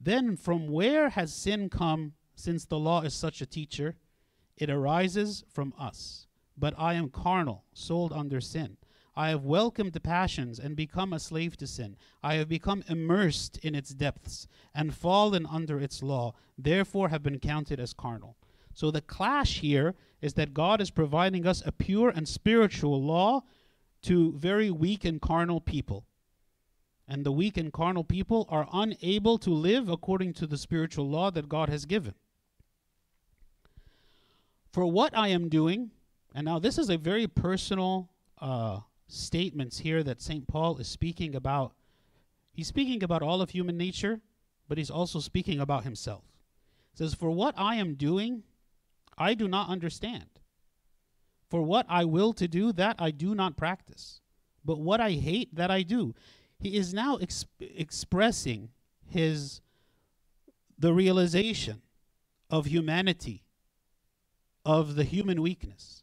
Then from where has sin come since the law is such a teacher? It arises from us but I am carnal, sold under sin. I have welcomed the passions and become a slave to sin. I have become immersed in its depths and fallen under its law, therefore have been counted as carnal. So the clash here is that God is providing us a pure and spiritual law to very weak and carnal people. And the weak and carnal people are unable to live according to the spiritual law that God has given. For what I am doing, and now this is a very personal uh, statements here that St. Paul is speaking about. He's speaking about all of human nature, but he's also speaking about himself. Says, For what I am doing, I do not understand. For what I will to do, that I do not practice. But what I hate, that I do. He is now exp- expressing his the realization of humanity, of the human weakness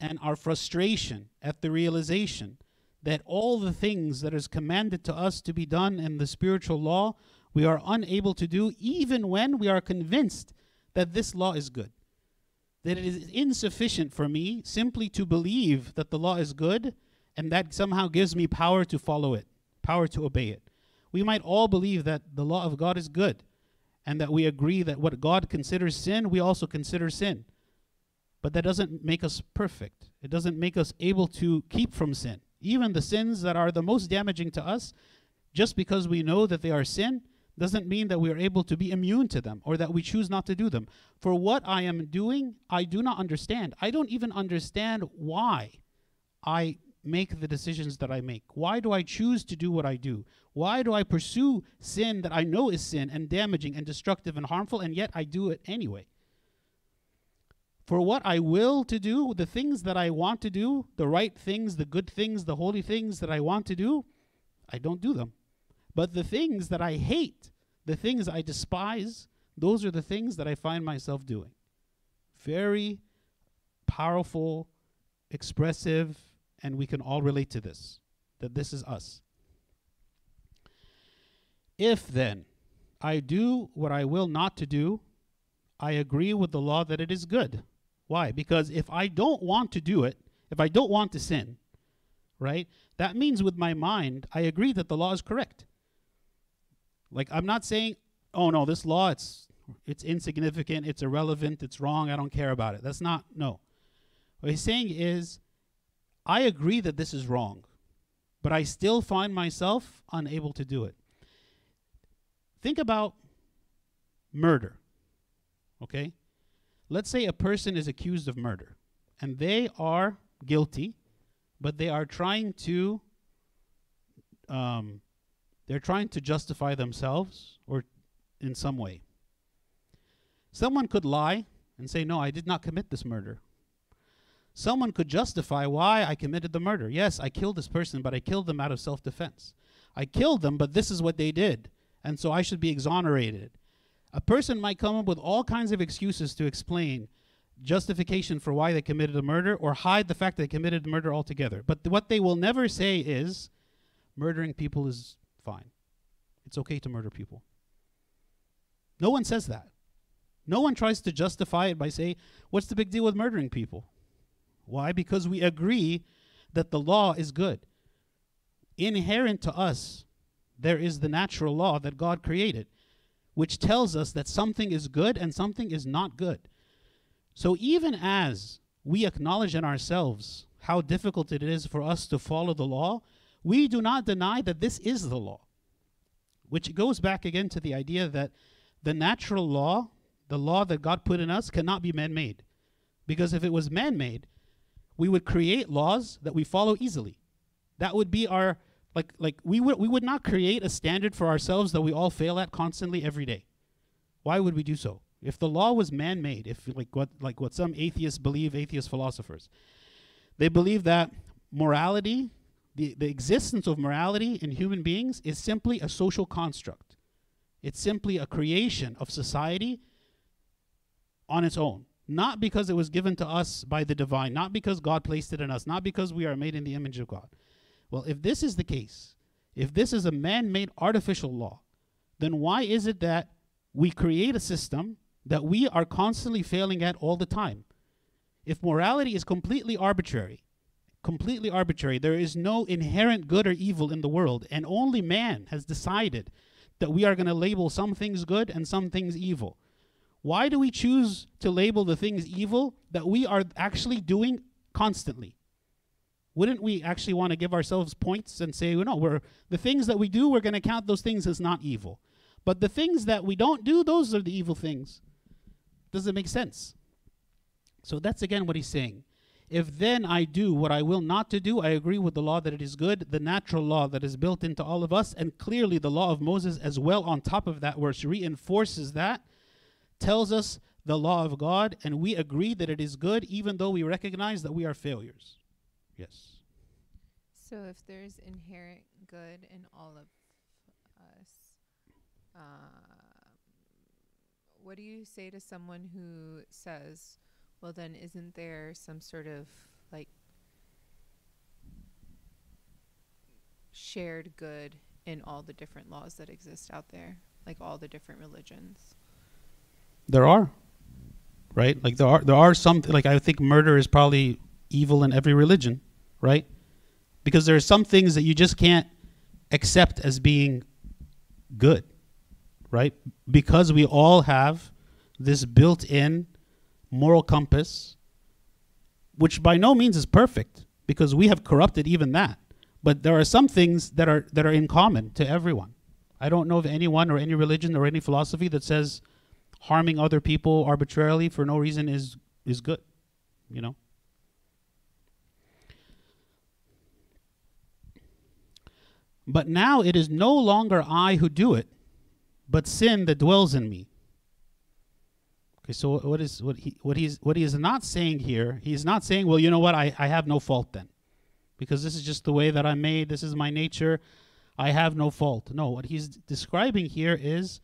and our frustration at the realization that all the things that is commanded to us to be done in the spiritual law we are unable to do even when we are convinced that this law is good that it is insufficient for me simply to believe that the law is good and that somehow gives me power to follow it power to obey it we might all believe that the law of God is good and that we agree that what God considers sin, we also consider sin. But that doesn't make us perfect. It doesn't make us able to keep from sin. Even the sins that are the most damaging to us, just because we know that they are sin, doesn't mean that we are able to be immune to them or that we choose not to do them. For what I am doing, I do not understand. I don't even understand why I make the decisions that I make. Why do I choose to do what I do? Why do I pursue sin that I know is sin and damaging and destructive and harmful, and yet I do it anyway? For what I will to do, the things that I want to do, the right things, the good things, the holy things that I want to do, I don't do them. But the things that I hate, the things I despise, those are the things that I find myself doing. Very powerful, expressive, and we can all relate to this, that this is us. If then I do what I will not to do, I agree with the law that it is good. Why? Because if I don't want to do it, if I don't want to sin, right? That means with my mind, I agree that the law is correct. Like I'm not saying, oh no, this law it's it's insignificant, it's irrelevant, it's wrong, I don't care about it. That's not no. What he's saying is I agree that this is wrong, but I still find myself unable to do it. Think about murder. Okay? Let's say a person is accused of murder and they are guilty, but they are trying to um, they're trying to justify themselves or in some way. Someone could lie and say, No, I did not commit this murder. Someone could justify why I committed the murder. Yes, I killed this person, but I killed them out of self defense. I killed them, but this is what they did, and so I should be exonerated. A person might come up with all kinds of excuses to explain justification for why they committed a murder or hide the fact that they committed murder altogether. But th- what they will never say is murdering people is fine. It's okay to murder people. No one says that. No one tries to justify it by saying, what's the big deal with murdering people? Why? Because we agree that the law is good. Inherent to us, there is the natural law that God created, which tells us that something is good and something is not good. So even as we acknowledge in ourselves how difficult it is for us to follow the law, we do not deny that this is the law. Which goes back again to the idea that the natural law, the law that God put in us, cannot be man made. Because if it was man made, we would create laws that we follow easily. That would be our like like we would we would not create a standard for ourselves that we all fail at constantly every day. Why would we do so? If the law was man made, if like what like what some atheists believe, atheist philosophers, they believe that morality the, the existence of morality in human beings is simply a social construct. It's simply a creation of society on its own. Not because it was given to us by the divine, not because God placed it in us, not because we are made in the image of God. Well, if this is the case, if this is a man made artificial law, then why is it that we create a system that we are constantly failing at all the time? If morality is completely arbitrary, completely arbitrary. There is no inherent good or evil in the world, and only man has decided that we are going to label some things good and some things evil. Why do we choose to label the things evil that we are actually doing constantly? Wouldn't we actually want to give ourselves points and say, well, no, we're the things that we do, we're going to count those things as not evil. But the things that we don't do, those are the evil things. Does it make sense? So that's again what he's saying. If then I do what I will not to do, I agree with the law that it is good, the natural law that is built into all of us, and clearly the law of Moses as well on top of that, which reinforces that, tells us the law of God, and we agree that it is good, even though we recognize that we are failures. Yes. So if there's inherent good in all of us, uh, what do you say to someone who says, well, then isn't there some sort of like shared good in all the different laws that exist out there, like all the different religions? There are, right? Like there are there are some like I think murder is probably evil in every religion, right? Because there are some things that you just can't accept as being good, right? Because we all have this built in moral compass, which by no means is perfect, because we have corrupted even that. But there are some things that are that are in common to everyone. I don't know of anyone or any religion or any philosophy that says harming other people arbitrarily for no reason is is good, you know. But now it is no longer I who do it, but sin that dwells in me. Okay, so what is what he what he's what he is not saying here, he's not saying, well, you know what, I, I have no fault then. Because this is just the way that I'm made, this is my nature, I have no fault. No, what he's describing here is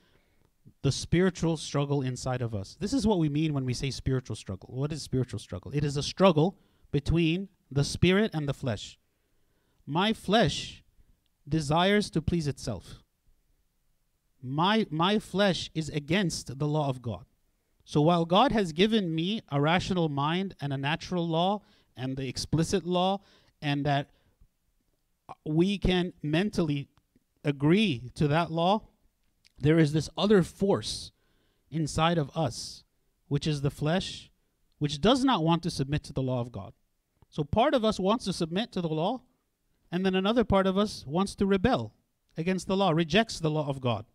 the spiritual struggle inside of us. This is what we mean when we say spiritual struggle. What is spiritual struggle? It is a struggle between the spirit and the flesh. My flesh desires to please itself. My, my flesh is against the law of God. So while God has given me a rational mind and a natural law and the explicit law, and that we can mentally agree to that law, there is this other force inside of us, which is the flesh, which does not want to submit to the law of God. So part of us wants to submit to the law, and then another part of us wants to rebel against the law, rejects the law of God.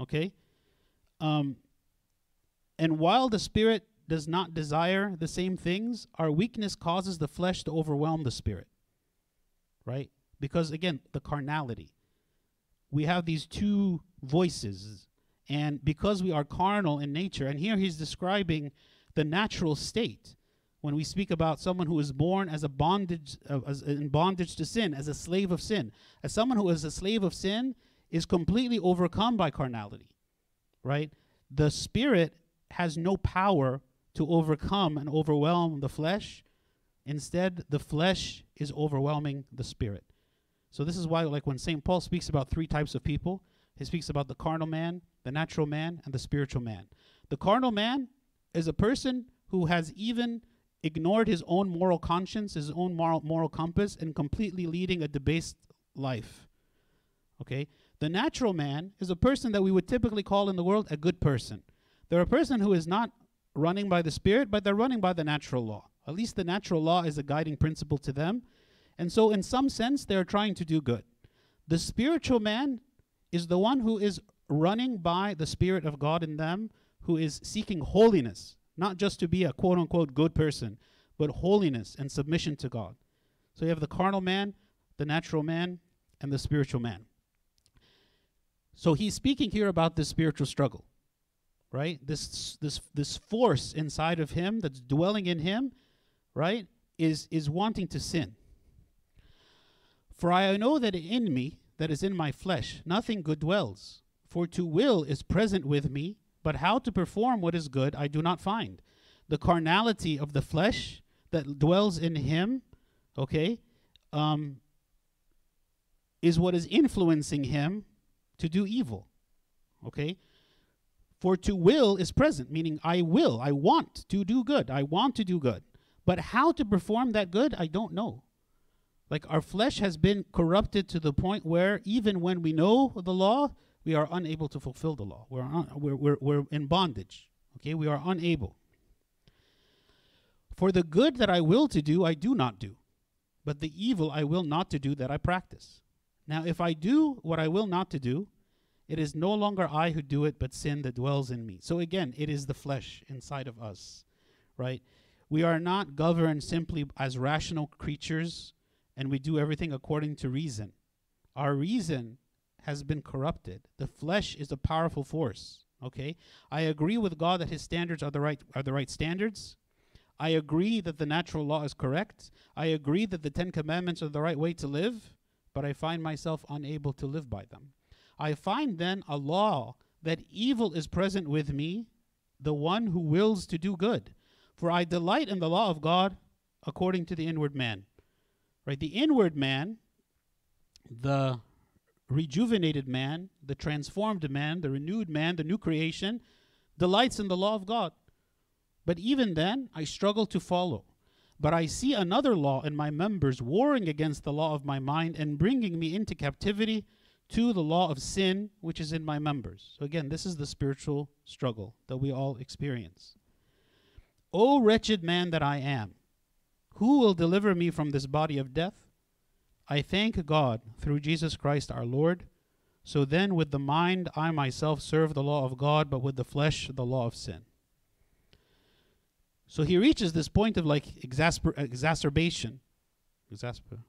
Okay? Um, and while the spirit does not desire the same things, our weakness causes the flesh to overwhelm the spirit. Right? Because again, the carnality. We have these two voices. And because we are carnal in nature, and here he's describing the natural state when we speak about someone who is born as a bondage uh, as in bondage to sin as a slave of sin as someone who is a slave of sin is completely overcome by carnality right the spirit has no power to overcome and overwhelm the flesh instead the flesh is overwhelming the spirit so this is why like when st paul speaks about three types of people he speaks about the carnal man the natural man and the spiritual man the carnal man is a person who has even ignored his own moral conscience, his own moral, moral compass, and completely leading a debased life. Okay? The natural man is a person that we would typically call in the world a good person. They're a person who is not running by the Spirit, but they're running by the natural law. At least the natural law is a guiding principle to them. And so, in some sense, they're trying to do good. The spiritual man is the one who is running by the Spirit of God in them, who is seeking holiness, not just to be a quote unquote good person, but holiness and submission to God. So you have the carnal man, the natural man, and the spiritual man. So he's speaking here about this spiritual struggle, right? This this this force inside of him that's dwelling in him, right, is is wanting to sin. For I know that in me, that is in my flesh, nothing good dwells. For to will is present with me, but how to perform what is good I do not find. The carnality of the flesh that dwells in him, okay, um, is what is influencing him to do evil. Okay? For to will is present, meaning I will, I want to do good, I want to do good. But how to perform that good, I don't know. Like our flesh has been corrupted to the point where even when we know the law, we are unable to fulfill the law. We're, un- we're, we're, we're in bondage. Okay, we are unable. For the good that I will to do, I do not do, but the evil I will not to do that I practice. Now, if I do what I will not to do, it is no longer I who do it, but sin that dwells in me. So again, it is the flesh inside of us, right? We are not governed simply as rational creatures and we do everything according to reason. Our reason has been corrupted. The flesh is a powerful force. Okay? I agree with God that his standards are the right are the right standards. I agree that the natural law is correct. I agree that the 10 commandments are the right way to live, but I find myself unable to live by them. I find then a law that evil is present with me, the one who wills to do good. For I delight in the law of God according to the inward man. Right? The inward man, the rejuvenated man, the transformed man, the renewed man, the new creation, delights in the law of God. But even then, I struggle to follow. But I see another law in my members warring against the law of my mind and bringing me into captivity to the law of sin which is in my members. So again, this is the spiritual struggle that we all experience. O wretched man that I am, who will deliver me from this body of death? I thank God through Jesus Christ our Lord. So then, with the mind, I myself serve the law of God, but with the flesh, the law of sin. So he reaches this point of like exasper- exacerbation. Exasper-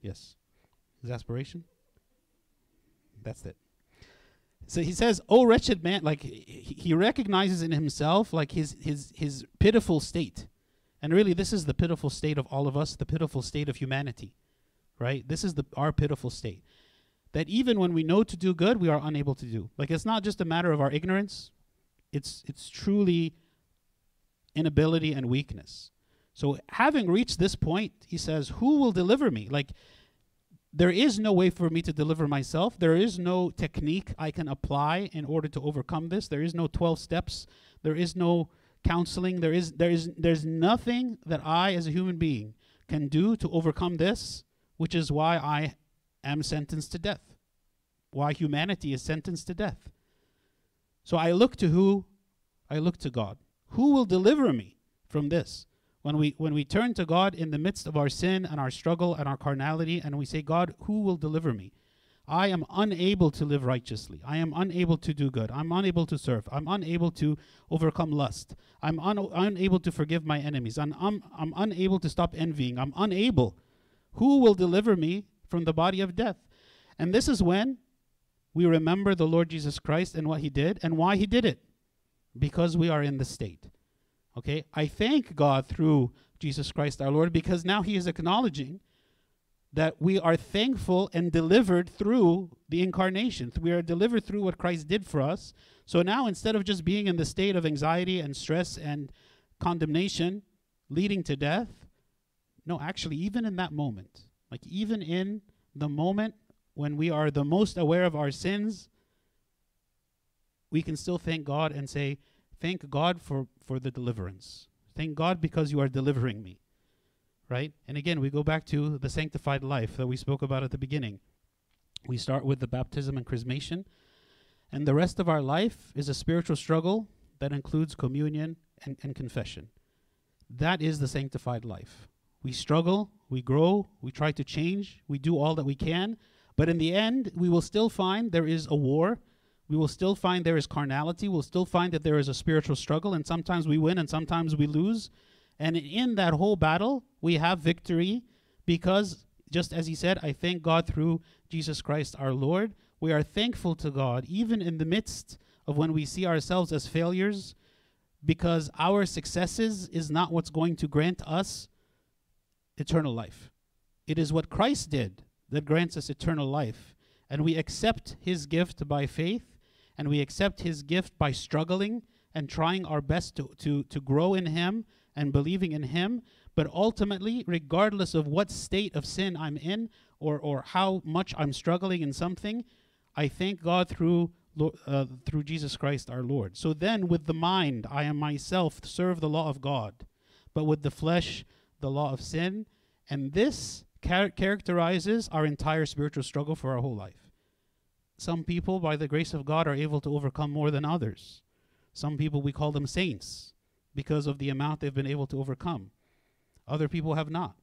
yes. Exasperation? That's it. So he says, "Oh wretched man!" Like he, he recognizes in himself like his his his pitiful state, and really, this is the pitiful state of all of us, the pitiful state of humanity, right? This is the our pitiful state. That even when we know to do good, we are unable to do. Like it's not just a matter of our ignorance; it's it's truly inability and weakness. So having reached this point, he says, "Who will deliver me?" Like there is no way for me to deliver myself. There is no technique I can apply in order to overcome this. There is no 12 steps. There is no counseling. There is there is there's nothing that I as a human being can do to overcome this, which is why I am sentenced to death. Why humanity is sentenced to death. So I look to who? I look to God. Who will deliver me from this? When we when we turn to God in the midst of our sin and our struggle and our carnality and we say, God, who will deliver me? I am unable to live righteously. I am unable to do good. I'm unable to serve. I'm unable to overcome lust. I'm un- unable to forgive my enemies. I'm, I'm, I'm unable to stop envying. I'm unable. Who will deliver me from the body of death? And this is when we remember the Lord Jesus Christ and what he did and why he did it. Because we are in the state. Okay? I thank God through Jesus Christ our Lord because now he is acknowledging that we are thankful and delivered through the incarnation. We are delivered through what Christ did for us. So now instead of just being in the state of anxiety and stress and condemnation leading to death, no, actually, even in that moment, like even in the moment when we are the most aware of our sins, we can still thank God and say, Thank God for, for the deliverance. Thank God because you are delivering me. Right? And again, we go back to the sanctified life that we spoke about at the beginning. We start with the baptism and chrismation, and the rest of our life is a spiritual struggle that includes communion and, and confession. That is the sanctified life. We struggle, we grow, we try to change, we do all that we can, but in the end, we will still find there is a war we will still find there is carnality. We'll still find that there is a spiritual struggle, and sometimes we win and sometimes we lose. And in that whole battle, we have victory because, just as he said, I thank God through Jesus Christ our Lord. We are thankful to God, even in the midst of when we see ourselves as failures, because our successes is not what's going to grant us eternal life. It is what Christ did that grants us eternal life. And we accept his gift by faith and we accept his gift by struggling and trying our best to, to, to grow in him and believing in him. But ultimately, regardless of what state of sin I'm in or, or how much I'm struggling in something, I thank God through, uh, through Jesus Christ our Lord. So then, with the mind, I am myself serve the law of God, but with the flesh, the law of sin. And this char- characterizes our entire spiritual struggle for our whole life. Some people, by the grace of God, are able to overcome more than others. Some people, we call them saints because of the amount they've been able to overcome. Other people have not.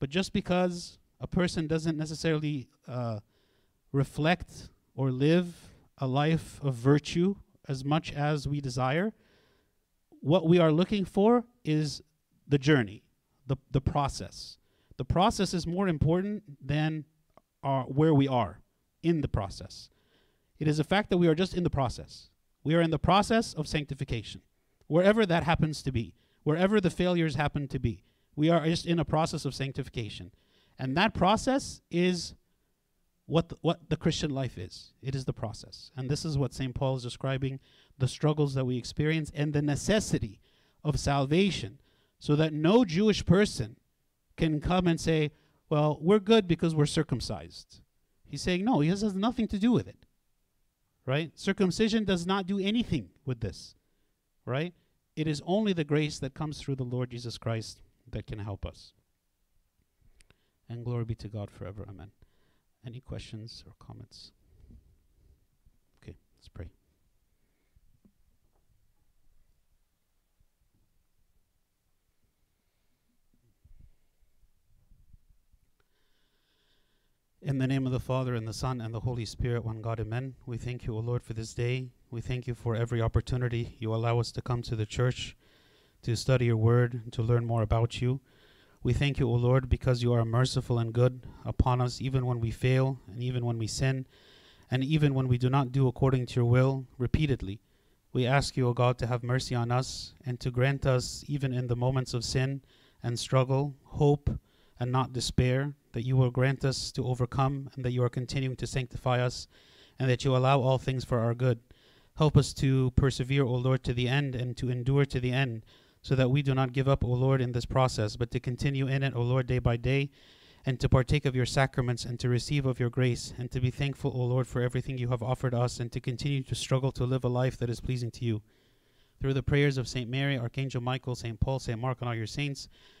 But just because a person doesn't necessarily uh, reflect or live a life of virtue as much as we desire, what we are looking for is the journey, the, the process. The process is more important than our, where we are in the process. It is a fact that we are just in the process. We are in the process of sanctification, wherever that happens to be, wherever the failures happen to be. We are just in a process of sanctification. And that process is what the, what the Christian life is. It is the process. And this is what St. Paul is describing the struggles that we experience and the necessity of salvation so that no Jewish person can come and say, well, we're good because we're circumcised. He's saying, no, this has nothing to do with it. Right? Circumcision does not do anything with this. Right? It is only the grace that comes through the Lord Jesus Christ that can help us. And glory be to God forever. Amen. Any questions or comments? Okay, let's pray. In the name of the Father, and the Son, and the Holy Spirit, one God, amen. We thank you, O Lord, for this day. We thank you for every opportunity you allow us to come to the church, to study your word, to learn more about you. We thank you, O Lord, because you are merciful and good upon us, even when we fail, and even when we sin, and even when we do not do according to your will repeatedly. We ask you, O God, to have mercy on us, and to grant us, even in the moments of sin and struggle, hope and not despair, that you will grant us to overcome, and that you are continuing to sanctify us, and that you allow all things for our good. Help us to persevere, O Lord, to the end, and to endure to the end, so that we do not give up, O Lord, in this process, but to continue in it, O Lord, day by day, and to partake of your sacraments, and to receive of your grace, and to be thankful, O Lord, for everything you have offered us, and to continue to struggle to live a life that is pleasing to you. Through the prayers of Saint Mary, Archangel Michael, Saint Paul, Saint Mark, and all your saints,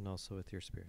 And also with your spirit.